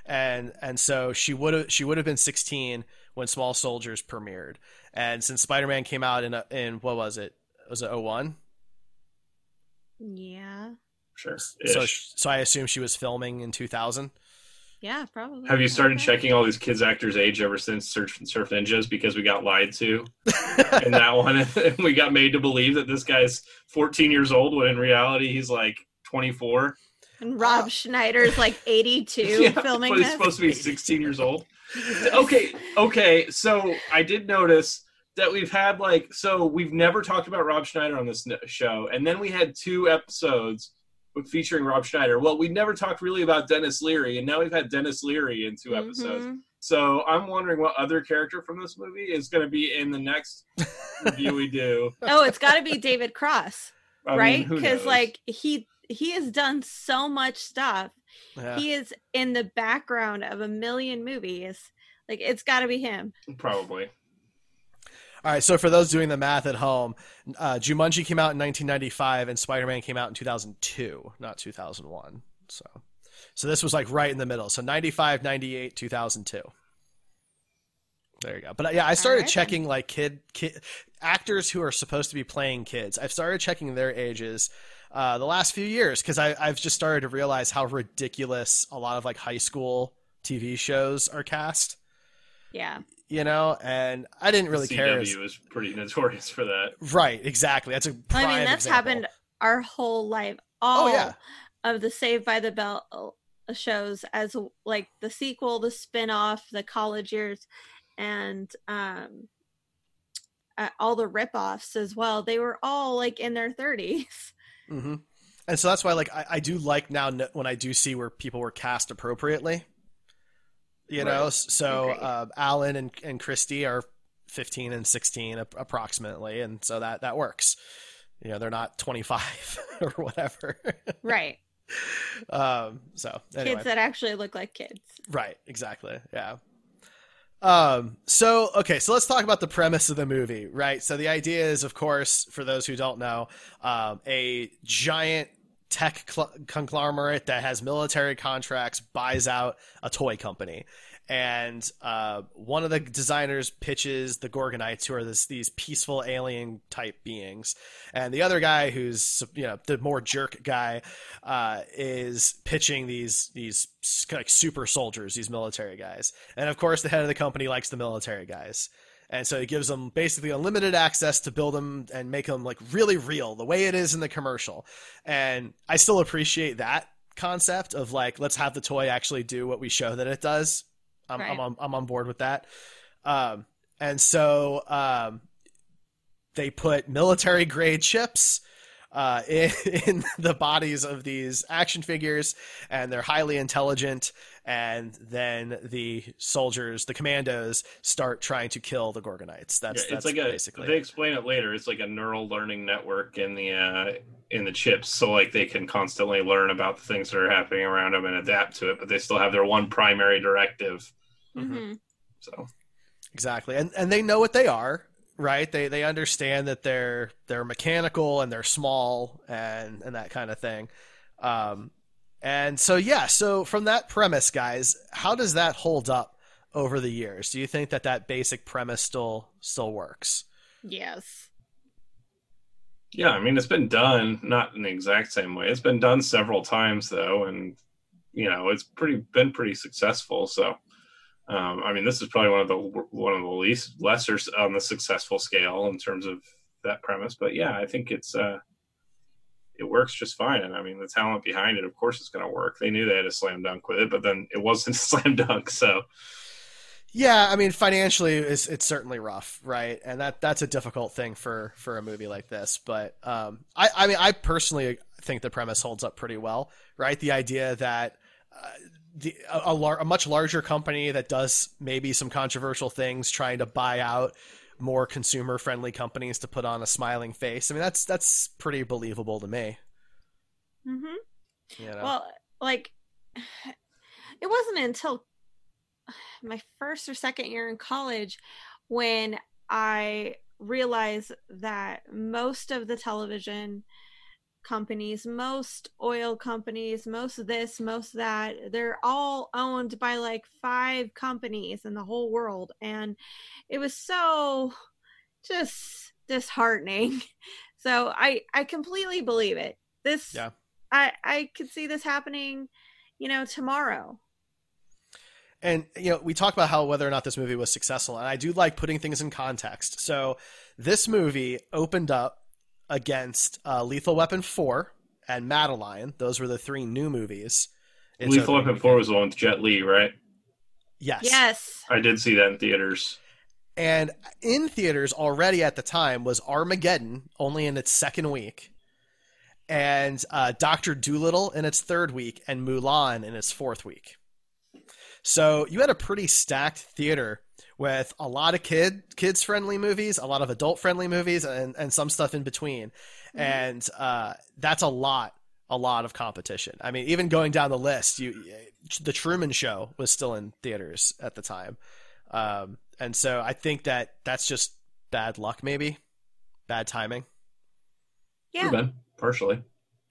and and so she would have she would have been 16 when small soldiers premiered and since spider-man came out in a, in what was it was it 01 Yeah. sure. So, so I assume she was filming in 2000. Yeah, probably. Have you started Okay. checking all these kids' actors' age ever since Surf, and Surf Ninjas because we got lied to [LAUGHS] in that one, [LAUGHS] and we got made to believe that this guy's 14 years old when in reality he's like 24. And Rob Schneider's like [LAUGHS] 82 Yeah, filming but he's this. supposed to be 16 years old. Okay, okay. So I did notice that we've had like so we've never talked about Rob Schneider on this show, and then we had two episodes with- featuring Rob Schneider. Well, we never talked really about Denis Leary, and now we've had Denis Leary in two episodes. Mhm. So I'm wondering what other character from this movie is going to be in the next [LAUGHS] review we do. Oh, it's got to be David Cross, [LAUGHS] I right? Because like he he has done so much stuff. Yeah. He is in the background of a million movies. Like it's got to be him. probably. All right. So for those doing the math at home, uh, Jumanji came out in 1995 and Spider-Man came out in 2002, not 2001. So, so this was like right in the middle. So 95, 98, 2002. There you go. But uh, yeah, I started right then. checking like kid kid actors who are supposed to be playing kids. I've started checking their ages. Uh, the last few years because I've just started to realize how ridiculous a lot of like high school TV shows are cast. Yeah. You know, and I didn't really CW care. as- is pretty notorious for that. Right, exactly. That's a prime I mean, that's example. happened our whole life. All Oh yeah, of the Saved by the Bell shows as like the sequel, the spin-off, the college years, and um, uh, all the rip-offs as well. They were all like in their 30s. hmm and so that's why like I, I do like now when I do see where people were cast appropriately. You know, Right. S- so uh, Alan and and Christy are fifteen and sixteen ap- approximately, and so that that works. You know, they're not twenty five [LAUGHS] or whatever. Right. [LAUGHS] um, so anyway. Kids that actually look like kids. Right, exactly. Yeah. Um, so okay, so let's talk about the premise of the movie, right? So the idea is, of course, for those who don't know, um, a giant tech cl- conglomerate that has military contracts buys out a toy company. And uh, one of the designers pitches the Gorgonites, who are this, these peaceful alien type beings, and the other guy, who's you know the more jerk guy, uh, is pitching these these like super soldiers, these military guys. And of course, the head of the company likes the military guys. And so it gives them basically unlimited access to build them and make them like really real, the way it is in the commercial. And I still appreciate that concept of like, let's have the toy actually do what we show that it does. I'm, I'm, on, I'm on board with that. Um, and so um, they put military grade chips uh, [LAUGHS] in, in the bodies of these action figures, and they're highly intelligent. And then the soldiers, the commandos, start trying to kill the Gorgonites. That's, Yeah, that's it's like a. basically They explain it later. It's like a neural learning network in the uh, in the chips, so like they can constantly learn about the things that are happening around them and adapt to it. But they still have their one primary directive. Mm-hmm. hmm So Exactly. And and they know what they are, right? They they understand that they're they're mechanical and they're small and and that kind of thing. Um and so yeah, so from that premise, guys, how does that hold up over the years? Do you think that that basic premise still still works? Yes. yeah, I mean it's been done, not in the exact same way. It's been done several times though, and you know it's pretty been pretty successful. So. Um, I mean, this is probably one of the one of the least lesser on the successful scale in terms of that premise. But yeah, I think it's uh, it works just fine. And I mean, the talent behind it, of course, it's going to work. They knew they had a slam dunk with it, but then it wasn't [LAUGHS] a slam dunk. So Yeah, I mean financially it's it's certainly rough, right? And that that's a difficult thing for for a movie like this. But um, I I mean I personally think the premise holds up pretty well, right? The idea that uh, the a, a, lar- a much larger company that does maybe some controversial things, trying to buy out more consumer friendly companies to put on a smiling face. I mean that's that's pretty believable to me. Mm-hmm. You know? Well, like, [SIGHS] it wasn't until [SIGHS] my first or second year in college when I realized that most of the television companies, most oil companies, most of this, most of that, they're all owned by like five companies in the whole world. And it was so just disheartening. [LAUGHS] So I I completely believe it. This Yeah. I I could see this happening, you know, tomorrow. and you know we talk about how whether or not this movie was successful and i do like putting things in context so this movie opened up against uh, lethal weapon 4 and madeline those were the three new movies It's Lethal Weapon Four was the one with Jet Li, right? yes Yes. I did see that in theaters. and in theaters already at the time was armageddon only in its second week and uh, dr doolittle in its third week and mulan in its fourth week so you had a pretty stacked theater with a lot of kid kids friendly movies a lot of adult friendly movies and, and some stuff in between and uh, that's a lot a lot of competition i mean even going down the list you the truman show was still in theaters at the time um, and so I think that that's just bad luck, maybe bad timing. Yeah. Could've been, partially. know.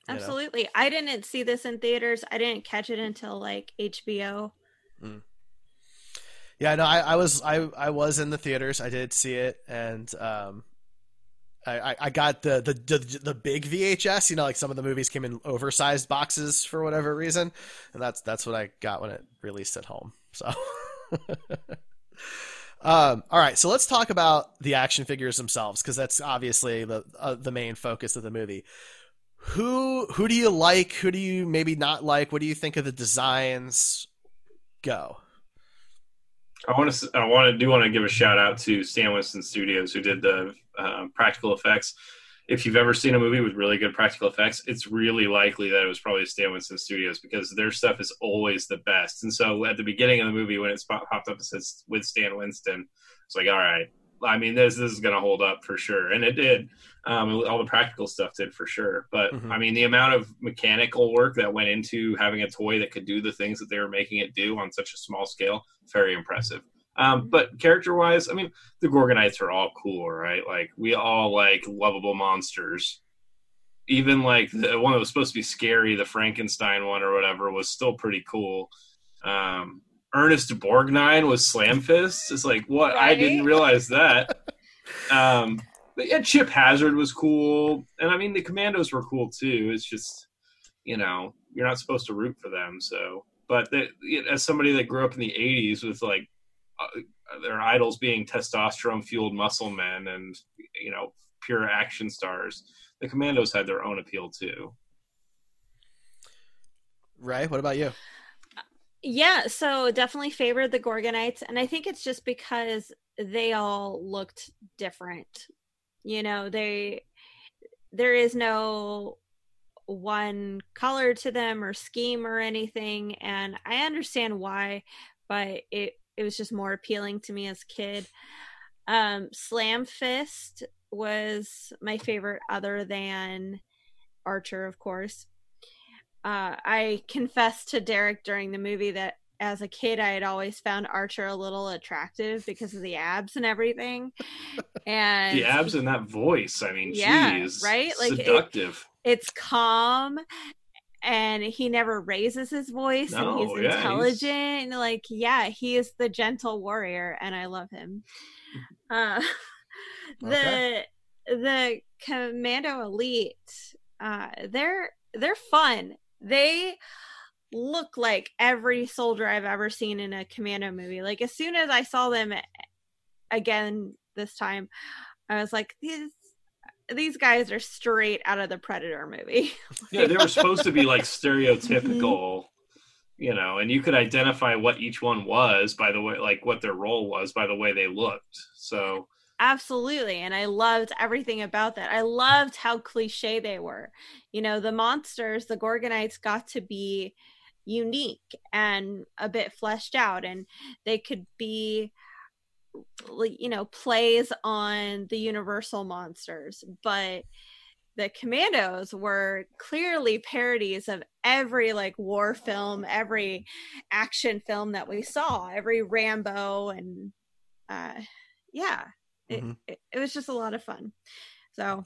Absolutely. I didn't see this in theaters. I didn't catch it until like HBO. Yeah, no, I, I was I I was in the theaters. I did see it, and um, I I- got the, the the the big VHS. You know, like some of the movies came in oversized boxes for whatever reason, and that's that's what I got when it released at home. So. [LAUGHS] Um, all right, so let's talk about the action figures themselves because that's obviously the uh, the main focus of the movie. Who who do you like? Who do you maybe not like? What do you think of the designs? Go. I want to. I want to do want to give a shout out to Stan Winston Studios who did the uh, practical effects. If you've ever seen a movie with really good practical effects, it's really likely that it was probably Stan Winston Studios because their stuff is always the best. And so at the beginning of the movie, when it popped up, it says with Stan Winston. It's like, all right, I mean, this this is going to hold up for sure, and it did. Um, all the practical stuff did for sure, but Mhm. I mean, the amount of mechanical work that went into having a toy that could do the things that they were making it do on such a small scale, very impressive. Um, but character wise, I mean, the Gorgonites are all cool, right? Like we all like lovable monsters. Even like the one that was supposed to be scary, the Frankenstein one or whatever, was still pretty cool. Um, Ernest Borgnine was Slam Fist. It's like what I didn't realize that. [LAUGHS] Um, but yeah, Chip Hazard was cool, and I mean the Commandos were cool too. It's just you know you're not supposed to root for them, so. But they, as somebody that grew up in the '80s with like uh, their idols being testosterone fueled muscle men and you know pure action stars, the Commandos had their own appeal too. Ray, what about you? Yeah, so definitely favored the Gorgonites, and I think it's just because they all looked different. You know, they there is no one color to them or scheme or anything, and I understand why, but it it was just more appealing to me as a kid. Um, Slam Fist was my favorite, other than Archer, of course. Uh, I confessed to Derek during the movie that as a kid I had always found Archer a little attractive because of the abs and everything. [LAUGHS] And the abs and that voice, I mean, Yeah, geez, right? Like, it- seductive. it's calm and he never raises his voice No, and he's yeah, intelligent and like yeah he is the gentle warrior and i love him uh [LAUGHS] the the commando elite uh they're they're fun they look like every soldier i've ever seen in a commando movie like as soon as i saw them again this time i was like these these guys are straight out of the predator movie [LAUGHS] Yeah, they were supposed to be like [LAUGHS] stereotypical, Mm-hmm. you know, and you could identify what each one was by the way, like what their role was by the way they looked. So Absolutely. And I loved everything about that. I loved how cliche they were. You know, the monsters, the Gorgonites got to be unique and a bit fleshed out, and they could be, you know, plays on the universal monsters. But the commandos were clearly parodies of every like war film, every action film that we saw, every Rambo and uh yeah it, Mhm. it, it was just a lot of fun so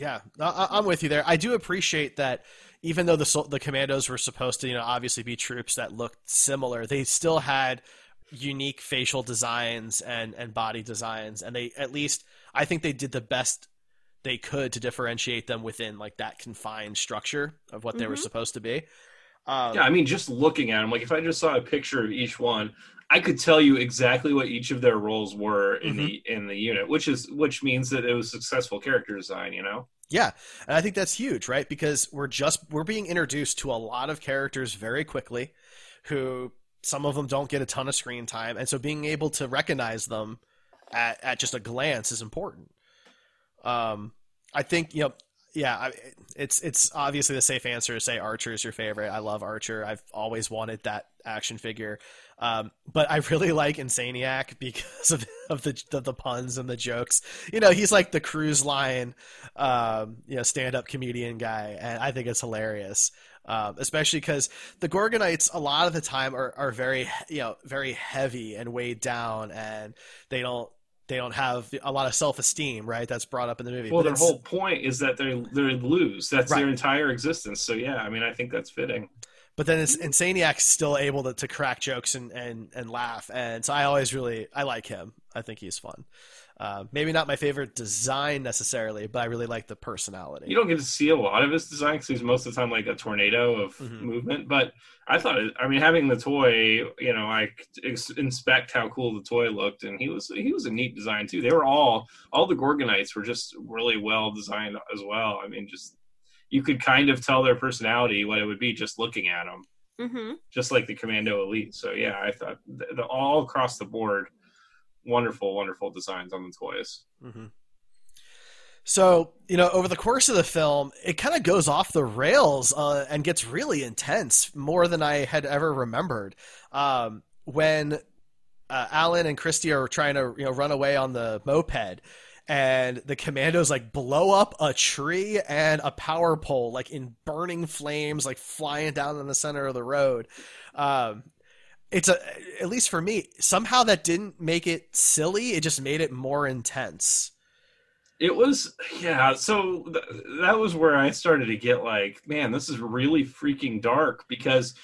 Yeah, I- I, I'm with you there. I do appreciate that, even though the the commandos were supposed to, you know, obviously be troops that looked similar, they still had unique facial designs and and body designs, and they at least I think they did the best they could to differentiate them within like that confined structure of what they were Mhm. supposed to be. Um, yeah, I mean, just looking at them, like if I just saw a picture of each one, I could tell you exactly what each of their roles were in the in the unit, which is which means that it was successful character design. You know, Yeah, and I think that's huge, right? Because we're just we're being introduced to a lot of characters very quickly, who some of them don't get a ton of screen time, and so being able to recognize them at at just a glance is important. Um, I think you know, yeah, I, it's it's obviously the safe answer to say Archer is your favorite. I love Archer. I've always wanted that action figure. Um, but I really [LAUGHS] like Insaniac because of, of the of the puns and the jokes. You know, he's like the cruise line, um, you know, stand up comedian guy, and I think it's hilarious. Um, especially because the Gorgonites a lot of the time are, are very you know very heavy and weighed down, and they don't they don't have a lot of self esteem, right? That's brought up in the movie. well, But their whole point is that they they lose. That's Right. their entire existence. So yeah, I mean, I think that's fitting. But then it's Insaniac's still able to, to crack jokes and, and, and laugh. And so I always really, I like him. I think he's fun. Uh, maybe not my favorite design necessarily, but I really like the personality. You don't get to see a lot of his design because he's most of the time like a tornado of Mhm. movement. But I thought, it, I mean, having the toy, you know, I ex- inspect how cool the toy looked, and he was he was a neat design too. They were all all the Gorgonites were just really well designed as well. I mean, just you could kind of tell their personality what it would be just looking at them, Mm-hmm. just like the Commando Elite. So yeah, I thought the, the, all across the board, wonderful, wonderful designs on the toys. hmm So, you know, over the course of the film, it kind of goes off the rails uh, and gets really intense, more than I had ever remembered. Um, when uh, Alan and Christy are trying to, you know, run away on the moped, and the commandos like blow up a tree and a power pole, like in burning flames, like flying down in the center of the road. Um, it's a, at least for me, somehow that didn't make it silly. It just made it more intense. It was, yeah. So th- that was where I started to get like, man, this is really freaking dark because,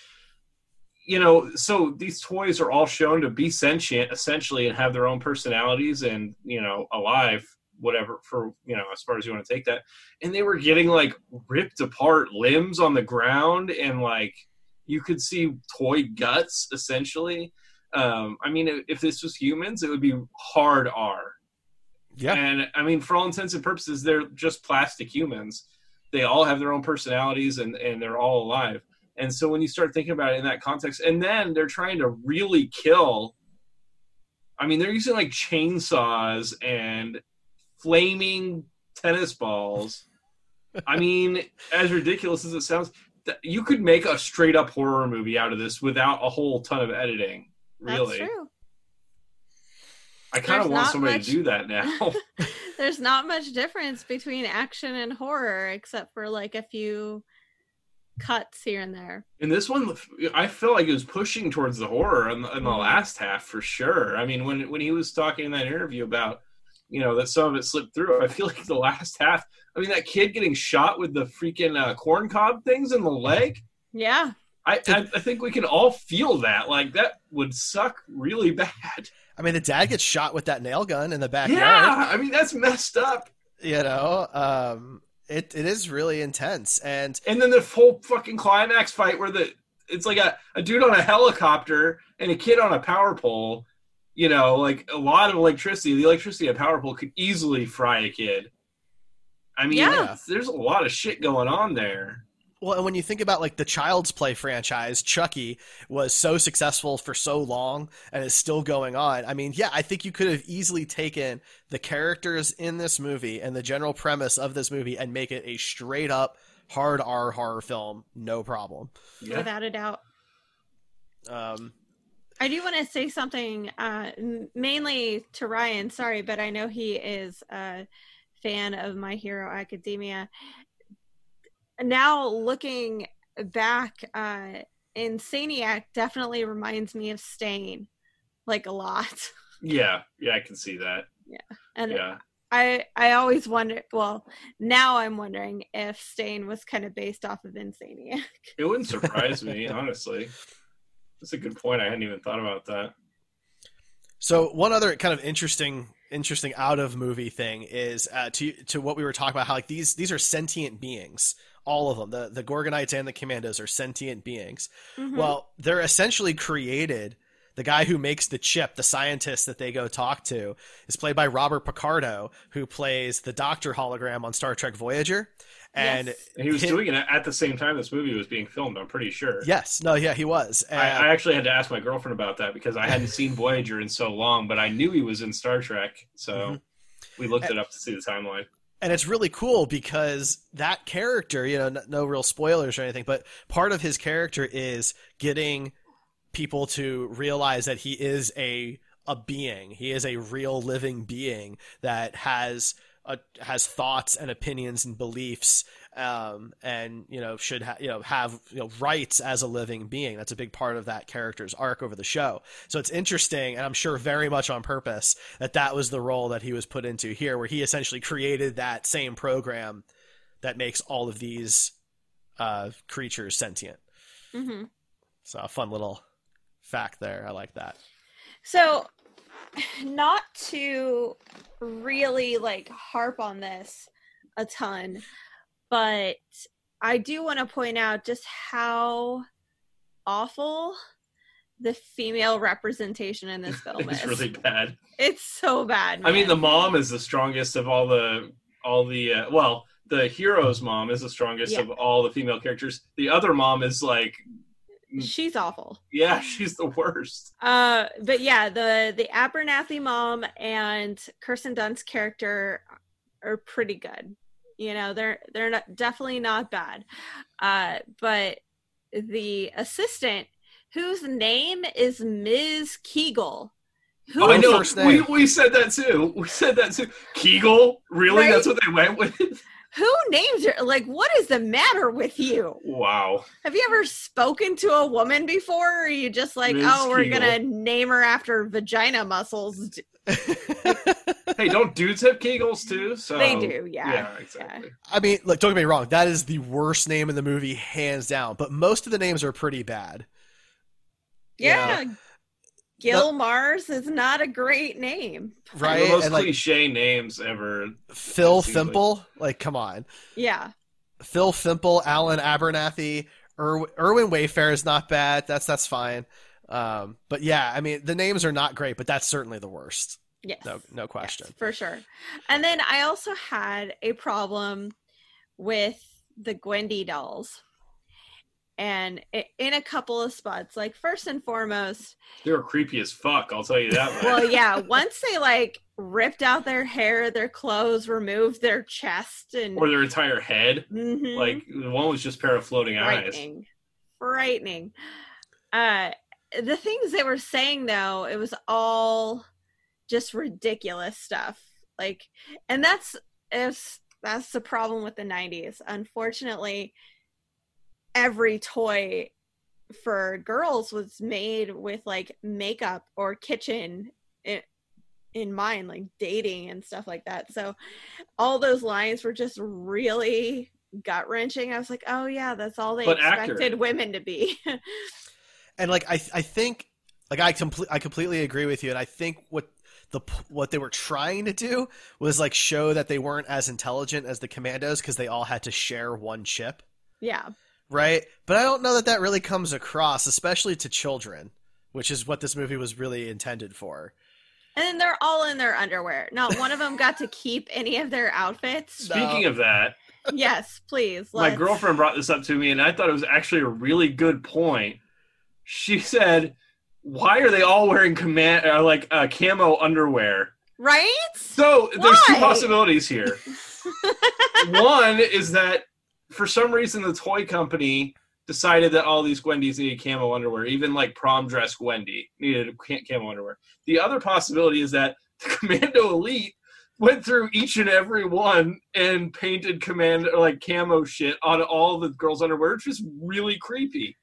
you know, so these toys are all shown to be sentient essentially and have their own personalities and, you know, alive, whatever, for, you know, as far as you want to take that. And they were getting like ripped apart limbs on the ground and like you could see toy guts essentially. Um, I mean, if- if this was humans, it would be hard R. Yeah. And I mean, for all intents and purposes, they're just plastic humans. They all have their own personalities and, and they're all alive. And so when you start thinking about it in that context, and then they're trying to really kill, I mean, they're using like chainsaws and flaming tennis balls. I mean, [LAUGHS] as ridiculous as it sounds, you could make a straight up horror movie out of this without a whole ton of editing. Really. That's true. I kind of want somebody much- to do that now. [LAUGHS] There's not much difference between action and horror except for like a few cuts here and there. In this one, I feel like it was pushing towards the horror in the, in the Mhm. last half for sure. I mean, when when he was talking in that interview about, you know, that some of it slipped through, I feel [LAUGHS] like the last half. I mean, that kid getting shot with the freaking uh, corn cob things in the leg. Yeah. I, I I think we can all feel that. Like that would suck really [LAUGHS] bad. I mean, the dad gets shot with that nail gun in the backyard. Yeah, I mean that's messed up. You know, um, it it is really intense, and And then the whole fucking climax fight where the it's like a, a dude on a helicopter and a kid on a power pole. You know, like a lot of electricity. The electricity of a power pole could easily fry a kid. I mean, Yeah. there's a lot of shit going on there. Well, and when you think about like the Child's Play franchise, Chucky was so successful for so long and is still going on. I mean, yeah, I think you could have easily taken the characters in this movie and the general premise of this movie and make it a straight up hard R horror film, no problem. Yeah. Without a doubt. Um, I do want to say something, uh, mainly to Ryan. Sorry, but I know he is a fan of My Hero Academia. Now, looking back, uh, Insaniac definitely reminds me of Stain, like a lot. [LAUGHS] Yeah, yeah, I can see that. Yeah, and Yeah. I, I always wonder. Well, now I'm wondering if Stain was kind of based off of Insaniac. It wouldn't [LAUGHS] surprise me, honestly. That's a good point. I hadn't even thought about that. So one other kind of interesting, interesting out of movie thing is uh, to to what we were talking about. How like these these are sentient beings, all of them. The the Gorgonites and the Commandos are sentient beings. Mhm. Well, they're essentially created. The guy who makes the chip, the scientist that they go talk to, is played by Robert Picardo, who plays the Doctor hologram on Star Trek Voyager. And Yes. He was him- doing it at the same time this movie was being filmed. I'm pretty sure. yes, no, yeah, he was. I, And- I actually had to ask my girlfriend about that because I hadn't seen Voyager in so long, but I knew he was in Star Trek, so Mhm. we looked it up to see the timeline. And it's really cool because that character, you know, n- no real spoilers or anything, but part of his character is getting people to realize that he is a a being. He is a real living being that has a, has thoughts and opinions and beliefs, um, and you know should ha- you know have you know rights as a living being. That's a big part of that character's arc over the show. So it's interesting, and I'm sure very much on purpose that that was the role that he was put into here, where he essentially created that same program that makes all of these uh, creatures sentient. hmm So a fun little fact there. I like that. So, not to really like harp on this a ton, but I do want to point out just how awful the female representation in this [LAUGHS] film is. it's really bad. It's so bad. I mean, the mom is the strongest of all the all the uh, well, the hero's mom is the strongest Yeah. of all the female characters. The other mom is like, she's awful. yeah, [LAUGHS] she's the worst. Uh, but yeah, the the Abernathy mom and Kirsten Dunst's character are pretty good. You know, they're they're not, definitely not bad. Uh, but the assistant, whose name is Ms. Kegel, who Oh, I know. We, we said that too. We said that too. Kegel, really? Right? That's what they went with? [LAUGHS] who names her? Like, what is the matter with you? Wow. Have you ever spoken to a woman before? Or are you just like, Ms. oh, we're Kegel. gonna name her after vagina muscles? Hey, don't dudes have Kegels too? So They do, yeah. Yeah, exactly. I mean, look, don't get me wrong. That is the worst name in the movie, hands down. But most of the names are pretty bad. Yeah. Yeah. Gil Mars is not a great name. Right? The most And, like, cliche names ever. Phil Seems like- like, come on. Yeah. Phil Fimple, Alan Abernathy, Ir- Irwin Wayfair is not bad. That's that's fine. Um, but yeah, I mean, the names are not great, but that's certainly the worst. Yes. No, no question. Yes, for sure. And then I also had a problem with the Gwendy dolls. And i- in a couple of spots, like first and foremost, They were creepy as fuck, I'll tell you that much. well, yeah, once they like ripped out their hair, their clothes, removed their chest, and or their entire head. Mhm. Like, the one was just a pair of floating eyes. frightening frightening uh the things they were saying though it was all just ridiculous stuff. Like and that's is that's the problem with the 90s unfortunately every toy for girls was made with like makeup or kitchen in, in mind like dating and stuff like that. So all those lines were just really gut wrenching i was like oh yeah that's all they But expected accurate. women to be [LAUGHS] And like, I I think like I complete I completely agree with you, and I think what the what they were trying to do was like show that they weren't as intelligent as the commandos because they all had to share one chip. yeah right? But I don't know that that really comes across, especially to children, which is what this movie was really intended for. and then they're all in their underwear not one of them got to keep any of their outfits [LAUGHS] Speaking of that, yes please my let's- girlfriend brought this up to me, and I thought it was actually a really good point. She said, "Why are they all wearing command uh, like uh, camo underwear?" right So there's two possibilities here. [LAUGHS] One is that for some reason the toy company decided that all these Gwendys needed camo underwear, even like prom dress Gwendy needed ca- camo underwear. The other possibility is that [LAUGHS] the Commando Elite went through each and every one and painted command like camo shit on all the girls' underwear, which is really creepy.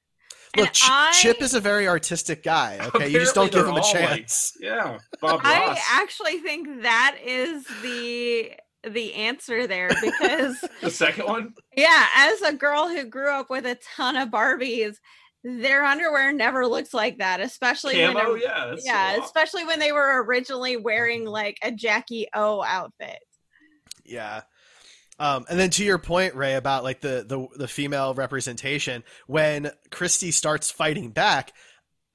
Look, Ch- I- Chip is a very artistic guy. Okay, you just don't give him a Apparently like- chance. Yeah, Bob Ross. I actually think that is the the answer there because [LAUGHS] the second one. yeah, as a girl who grew up with a ton of Barbies, their underwear never looks like that, especially when Camo, a- yeah, yeah, a especially when they were originally wearing like a Jackie O outfit. Yeah. Um, and then to your point, Ray, about like the, the the female representation, when Christy starts fighting back,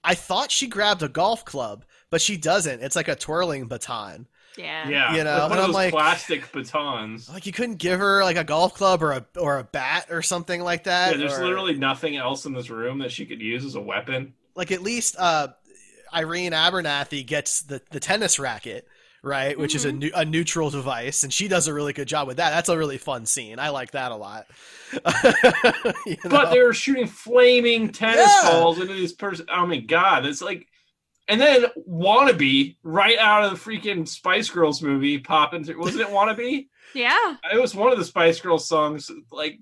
I thought she grabbed a golf club, but she doesn't. It's like a twirling baton. Yeah. Yeah, You know, like one and of I'm those like- plastic batons. Like you couldn't give her like a golf club or a or a bat or something like that. Yeah, there's or- literally nothing else in this room that she could use as a weapon. like at least uh, Irene Abernathy gets the, the tennis racket, right? Which is a, Mhm. new, a neutral device, and she does a really good job with that. That's a really fun scene. I like that a lot. [LAUGHS] You But they're shooting flaming tennis Yeah. balls into this person. Oh my god, it's like. And then "Wannabe" right out of the freaking Spice Girls movie popping through. Wasn't it "Wannabe"? [LAUGHS] Yeah. It was one of the Spice Girls songs. Like,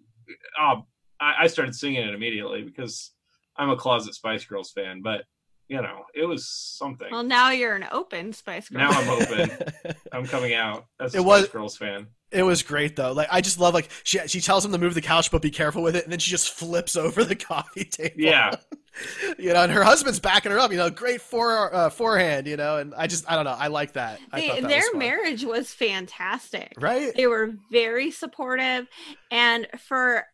um, I, I started singing it immediately because I'm a closet Spice Girls fan. But you know, it was something. Well, now you're an open Spice Girl. now I'm open. [LAUGHS] I'm coming out as a It Spice was- Girls fan. It was great though. Like I just love like she she tells him to move the couch, but be careful with it, and then she just flips over the [LAUGHS] coffee table. Yeah, [LAUGHS] you know, and her husband's backing her up. You know, great fore uh, forehand. You know, and I just I don't know. I like that. They- thought that their was marriage was fantastic. right? They were very supportive. And for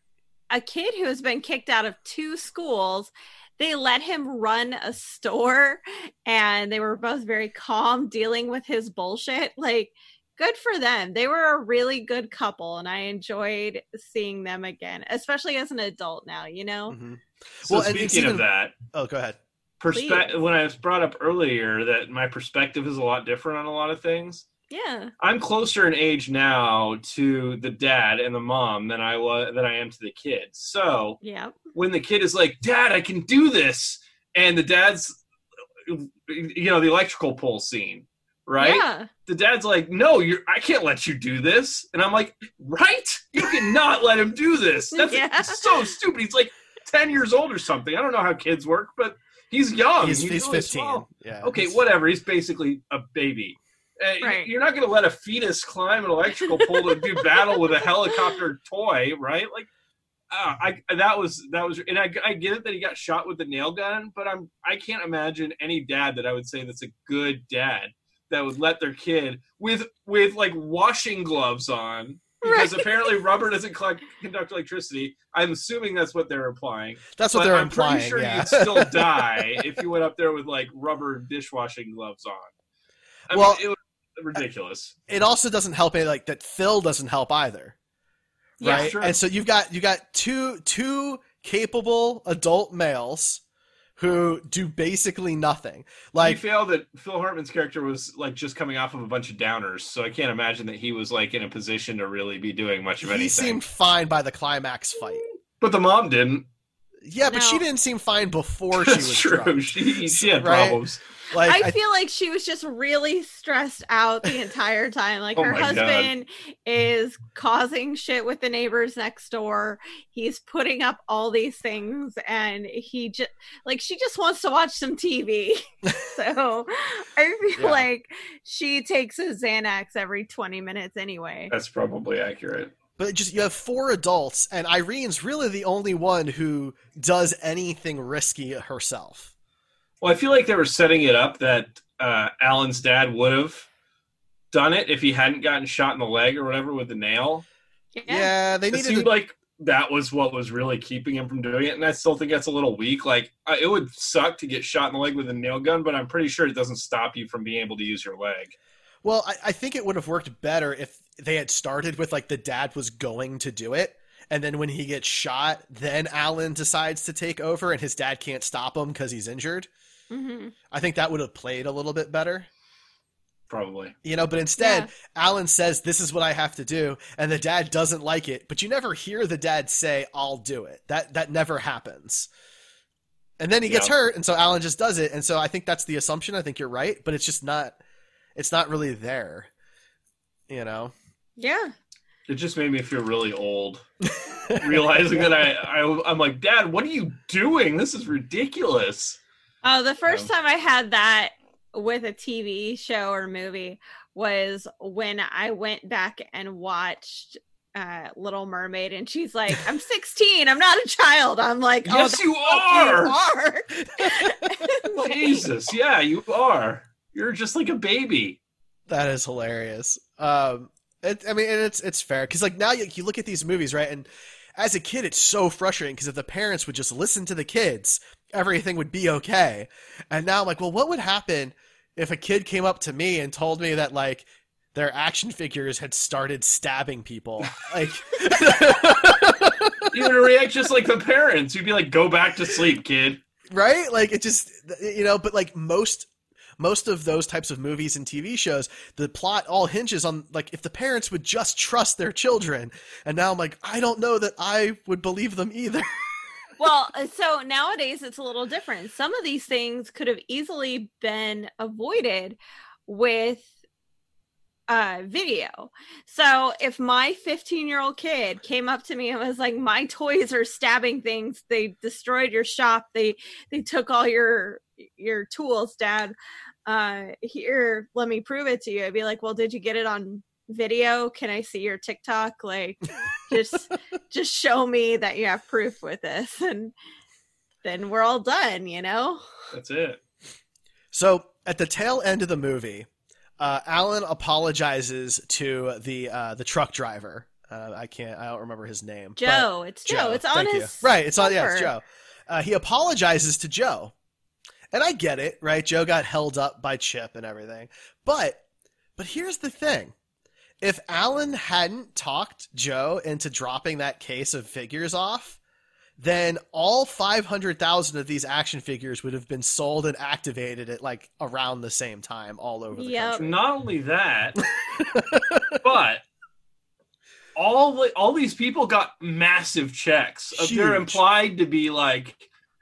a kid who has been kicked out of two schools, they let him run a store and they were both very calm dealing with his bullshit. Like, good for them. They were a really good couple and I enjoyed seeing them again, especially as an adult now, you know? Mhm. So Well, and speaking even- of that, Oh, go ahead. perspe- when I was brought up earlier that my perspective is a lot different on a lot of things. Yeah. I'm closer in age now to the dad and the mom than I was than I am to the kid. So Yeah. when the kid is like, "Dad, I can do this," and the dad's, you know, the electrical pole scene, right? Yeah. The dad's like, "No, you're. I can't let you do this," and I'm like, "Right? You cannot let him do this. That's [LAUGHS] Yeah. so stupid." He's like ten years old or something. I don't know how kids work, but he's young. He's, he's really 15. small. Yeah. Okay, whatever. He's basically a baby. Uh, you- Right. You're not going to let a fetus climb an electrical pole to do battle with a helicopter toy, right? Like, uh, I that was that was, and I, I get it that he got shot with the nail gun, but I'm I can't imagine any dad that I would say that's a good dad that would let their kid with with like washing gloves on because Right. apparently rubber doesn't collect, conduct electricity. I'm assuming that's what they're implying. That's what But they're I'm implying. pretty sure yeah. you'd still [LAUGHS] die if you went up there with like rubber dishwashing gloves on. I Well- mean, it was ridiculous. it also doesn't help any like that Phil doesn't help either. Yeah. Right? Sure. And so you've got you got two two capable adult males who do basically nothing. Like, Like you fail that Phil Hartman's character was like just coming off of a bunch of downers, so I can't imagine that he was like in a position to really be doing much of he anything. He seemed fine by the climax fight. But the mom didn't. Yeah, but she didn't seem fine before she was true. drunk. She, she had Right? problems. Like I I- feel like she was just really stressed out the entire time. Like Oh her my God. husband is causing shit with the neighbors next door. He's putting up all these things and he just like she just wants to watch some TV. [LAUGHS] so I feel Yeah. like she takes a Xanax every 20 minutes anyway. That's probably accurate. But just you have four adults, and Irene's really the only one who does anything risky herself. Well, I feel like they were setting it up that uh, Alan's dad would have done it if he hadn't gotten shot in the leg or whatever with the nail. Yeah, they It needed. seemed to- like that was what was really keeping him from doing it, and I still think that's a little weak. Like I- it would suck to get shot in the leg with a nail gun, but I'm pretty sure it doesn't stop you from being able to use your leg. Well, I, I think it would have worked better if they had started with like the dad was going to do it, and then when he gets shot, then Alan decides to take over, and his dad can't stop him because he's injured. hmm I think that would have played a little bit better, Probably. you know. But instead, Yeah. Alan says, "This is what I have to do," and the dad doesn't like it. But you never hear the dad say, "I'll do it." That that never happens. And then he gets Yeah. hurt, and so Alan just does it. And so I think that's the assumption. I think you're right, but it's just not. It's not really there. You know. Yeah. It just made me feel really old, [LAUGHS] realizing that I, I I'm like, Dad, what are you doing? This is ridiculous. Oh, the first Um, time I had that with a TV show or movie was when I went back and watched uh, Little Mermaid, and she's like, "I'm [LAUGHS] 16. I'm not a child." I'm like, "Oh, Yes, the you are. you are." [LAUGHS] Jesus, yeah, you are. You're just like a baby. That is hilarious. Um, it, I mean, and it's it's fair because like now you, you look at these movies, right? And as a kid, it's so frustrating because if the parents would just listen to the kids, everything would be okay. And now I'm like, well, what would happen if a kid came up to me and told me that like their action figures had started stabbing people? Like, [LAUGHS] You would react just like the parents. You'd be like, "Go back to sleep, kid." right? Like it just you know, but like most most of those types of movies and TV shows, the plot all hinges on like if the parents would just trust their children. And now I'm like, I don't know that I would believe them either. [LAUGHS] well, uh, so nowadays it's a little different. Some of these things could have easily been avoided with uh video. So if my 15-year-old kid came up to me and was like my toys are stabbing things, they destroyed your shop, they they took all your your tools, dad. Uh here, let me prove it to you. I'd be like, "Well, did you get it on video? Can I see your TikTok? Like just [LAUGHS] just show me that you have proof with this." And then we're all done, you know? That's it. So at the tail end of the movie, uh, Alan apologizes to the uh, the truck driver. Uh, I can't. I don't remember his name. Joe, it's Joe. It's on thank you. his Right. It's on. Yeah, it's. Joe. Uh, he apologizes to Joe, and I get it. Right. Joe got held up by Chip and everything, but but here's the thing. If Alan hadn't talked Joe into dropping that case of figures off, then all 500,000 of these action figures would have been sold and activated at like around the same time all over the Yep. country. Not only that, [LAUGHS] but all the, all these people got massive checks. They're implied to be like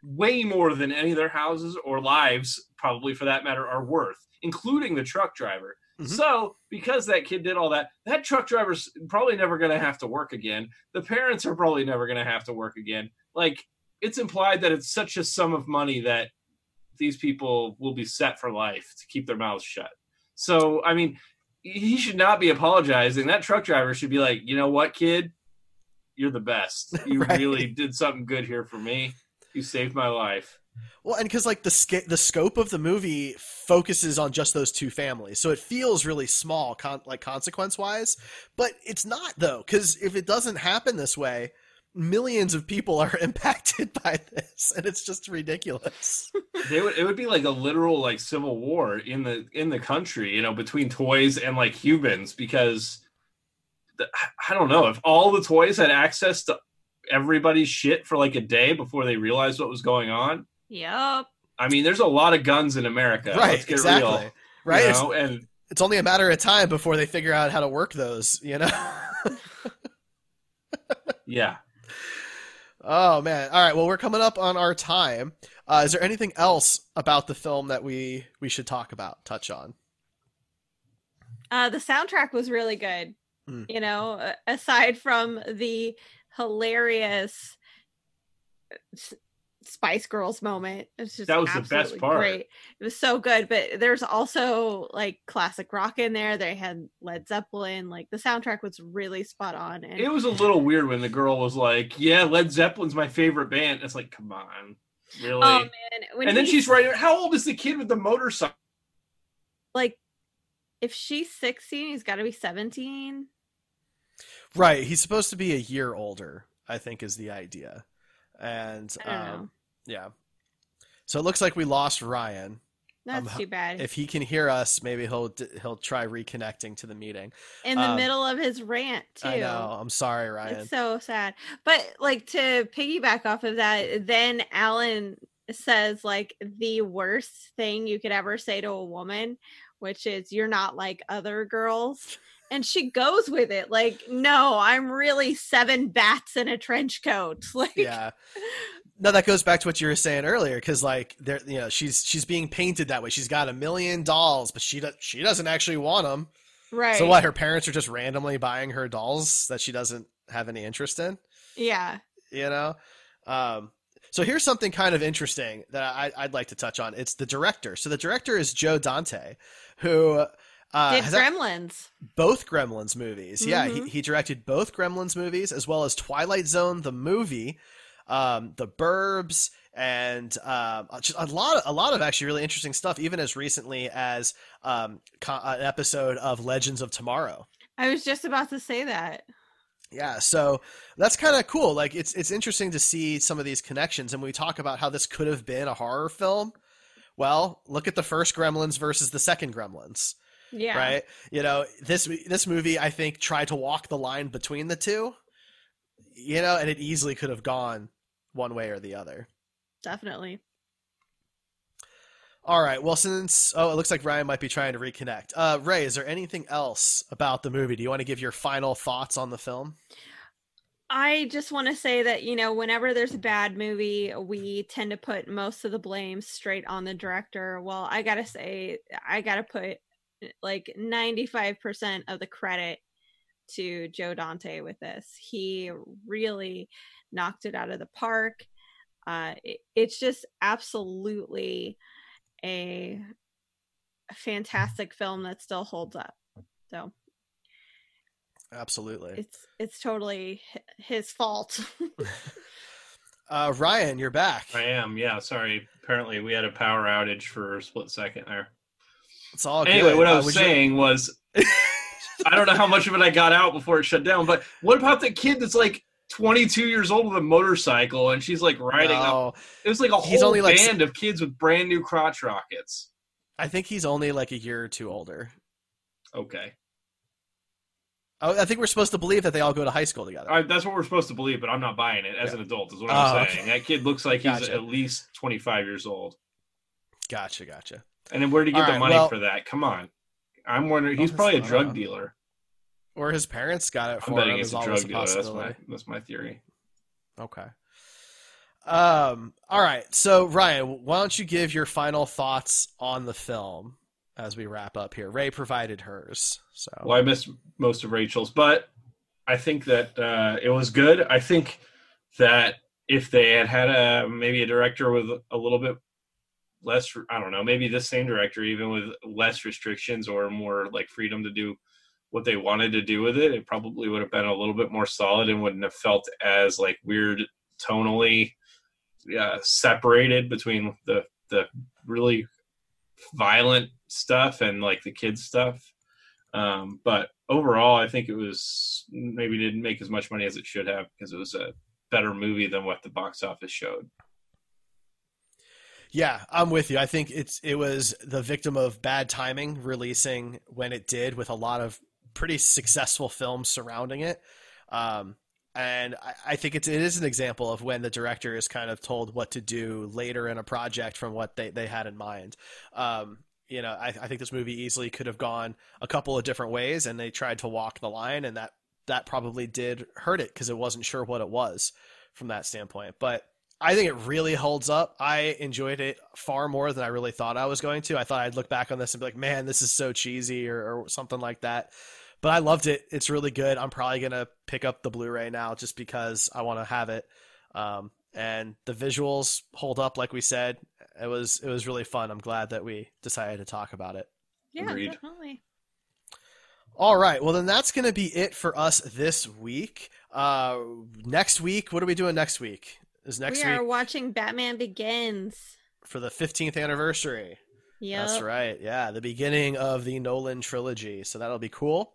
way more than any of their houses or lives, probably for that matter, are worth, including the truck driver. Mhm. So, because that kid did all that, that truck driver's probably never going to have to work again. The parents are probably never going to have to work again. Like, it's implied that it's such a sum of money that these people will be set for life to keep their mouths shut. So, I mean, he should not be apologizing. That truck driver should be like, you know what, kid? You're the best. [LAUGHS] You Right. really did something good here for me. You saved my life. Well, and because like the sca- the scope of the movie focuses on just those two families, so it feels really small, con- like consequence wise. But it's not though, because if it doesn't happen this way, millions of people are [LAUGHS] impacted by this, and it's just ridiculous. [LAUGHS] They would, it would be like a literal like civil war in the in the country, you know, between toys and like humans because the, I don't know if all the toys had access to everybody's shit for like a day before they realized what was going on. Yep. I mean, there's a lot of guns in America. right? Let's get Exactly. real. Right. You It's. And it's only a matter of time before they figure out how to work those. You know. [LAUGHS] yeah. Oh man! All right. Well, we're coming up on our time. Uh, is there anything else about the film that we we should talk about, touch on? Uh, the soundtrack was really good. Mm. You know, aside from the hilarious Spice Girls moment, it's just That was the best part. Great. It was so good, but there's also like classic rock in there. They had Led Zeppelin. Like the soundtrack was really spot on. And It was a little weird when the girl was like, "Yeah, Led Zeppelin's my favorite band." It's like, come on, really? oh man, when and then she's right. How old is the kid with the motorcycle? like, if she's 16, he's got to be 17. Right. He's supposed to be a year older, I think is the idea. And um, yeah. So it looks like we lost Ryan. That's um, too bad. If he can hear us, maybe he'll he'll try reconnecting to the meeting. In the um, middle of his rant, too. I know. I'm sorry, Ryan. It's so sad. But like to piggyback off of that, then Alan says like the worst thing you could ever say to a woman, which is you're not like other girls. And she goes with it like, no, I'm really seven bats in a trench coat. [LAUGHS] Like, yeah. No, that goes back to what you were saying earlier, because like there, you know, she's she's being painted that way. She's got a million dolls, but she does she doesn't actually want them. right. So what? Her parents are just randomly buying her dolls that she doesn't have any interest in. Yeah. you know um so here's something kind of interesting that I, i'd like to touch on it's the director so the director is joe dante who uh, Did Gremlins. both gremlins movies yeah Mhm. he, he directed both gremlins movies as well as twilight zone the movie um, the burbs and um, just a lot of, a lot of actually really interesting stuff even as recently as um, co- an episode of legends of tomorrow I was just about to say that. yeah, so that's kind of cool. Like it's it's interesting to see some of these connections and we talk about how this could have been a horror film. Well, look at the first Gremlins versus the second Gremlins, Yeah. right? You know, this this movie I think tried to walk the line between the two. You know, and it easily could have gone one way or the other. Definitely. All right. Well, since oh, it looks like Ryan might be trying to reconnect. Uh, Ray, is there anything else about the movie? Do you want to give your final thoughts on the film? I just want to say that, you know, whenever there's a bad movie, we tend to put most of the blame straight on the director. Well, I got to say, I got to put like 95% of the credit to Joe Dante with this. He really knocked it out of the park. Uh, it- it's just absolutely a fantastic film that still holds up. So Absolutely. it's it's totally his fault. [LAUGHS] Uh, Ryan, you're back. I am. Yeah. Sorry. Apparently, we had a power outage for a split second there. It's all Anyway, good. what I was you- saying was, [LAUGHS] I don't know how much of it I got out before it shut down, but what about the kid that's like 22 years old with a motorcycle and she's like riding up? It was like a He's whole only, like, band of kids with brand new crotch rockets. I think he's only like a year or two older. Okay. Oh, I think we're supposed to believe that they all go to high school together. That's what we're supposed to believe, but I'm not buying it as Yeah. an adult. Is what Oh, I'm okay. saying. That kid looks like he's at least 25 years old. Gotcha, gotcha. And then where did he get All the right, money well- for that? Come on. I'm wondering. He's probably a drug dealer. Or his parents got it for him. it's a drug a dealer. That's my that's my theory. Okay. Um. All right. So Ryan, why don't you give your final thoughts on the film as we wrap up here? Ray provided hers. So Well, I missed most of Rachel's, but I think that uh, it was good. I think that if they had had a maybe a director with a little bit less, I don't know, maybe the same director even with less restrictions or more like freedom to do what they wanted to do with it, it probably would have been a little bit more solid and wouldn't have felt as like weird tonally separated between the the really violent stuff and like the kids stuff. Um, but overall, I think it was maybe didn't make as much money as it should have because it was a better movie than what the box office showed. Yeah, I'm with you. I think it's it was the victim of bad timing releasing when it did with a lot of pretty successful films surrounding it. Um, and I, I think it's it is an example of when the director is kind of told what to do later in a project from what they, they had in mind. Um, you know, I, I think this movie easily could have gone a couple of different ways, and they tried to walk the line, and that that probably did hurt it because it wasn't sure what it was from that standpoint. But I think it really holds up. I enjoyed it far more than I really thought I was going to. I thought I'd look back on this and be like, man, this is so cheesy or, or something like that. But I loved it. It's really good. I'm probably going to pick up the Blu ray now just because I want to have it. Um, and the visuals hold up, like we said. It was it was really fun. I'm glad that we decided to talk about it. Yeah, Agreed. definitely. All right. Well, then that's going to be it for us this week. Uh, next week, what are we doing next week? Is next we week are watching Batman Begins. for the 15th anniversary. Yeah, That's right. Yeah, the beginning of the Nolan trilogy. So that'll be cool.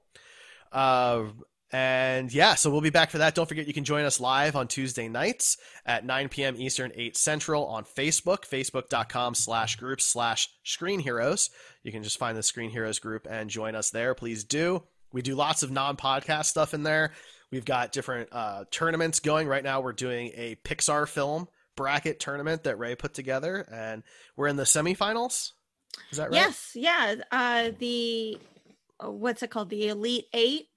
Uh, and yeah, so we'll be back for that. Don't forget you can join us live on Tuesday nights at 9 p.m. Eastern, 8 Central on Facebook, facebook.com slash groups slash screen heroes. You can just find the Screen Heroes group and join us there. Please do. We do lots of non-podcast stuff in there. We've got different uh, tournaments going right now. We're doing a Pixar film bracket tournament that Ray put together, and we're in the semifinals. Is that right? Yes, yeah. Uh, the uh, what's it called? The Elite Eight.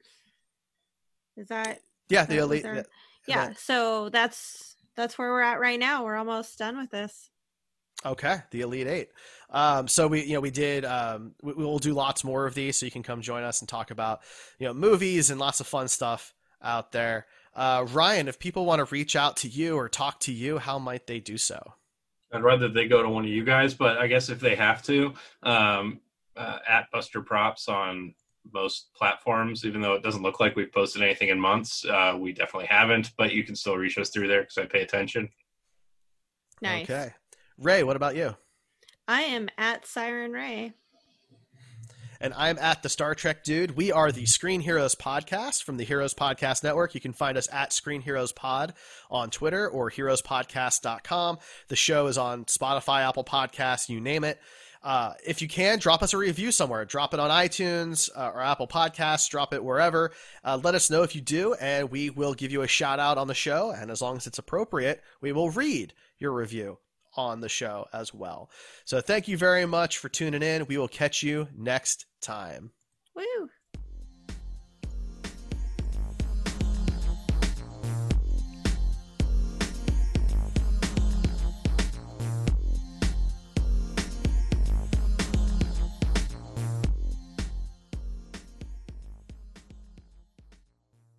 Is that Yeah, the that elite. our- yeah, yeah? that- So that's that's where we're at right now. We're almost done with this. Okay, the Elite Eight. Um, so we, you know, we did. Um, we, we'll do lots more of these, so you can come join us and talk about, you know, movies and lots of fun stuff out there. Uh, Ryan, if people want to reach out to you or talk to you, how might they do so? I'd rather they go to one of you guys, but I guess if they have to, um, uh, at Buster Props on most platforms, even though it doesn't look like we've posted anything in months, uh, we definitely haven't. But you can still reach us through there because I pay attention. Nice. Okay, Ray, what about you? I am at Siren Ray. And I'm at the Star Trek Dude. We are the Screen Heroes Podcast from the Heroes Podcast Network. You can find us at Screen Heroes Pod on Twitter or heroespodcast.com. The show is on Spotify, Apple Podcasts, you name it. Uh, if you can, drop us a review somewhere. Drop it on iTunes uh, or Apple Podcasts. Drop it wherever. Uh, let us know if you do, and we will give you a shout out on the show. And as long as it's appropriate, we will read your review on the show as well. So thank you very much for tuning in. We will catch you next time. Woo!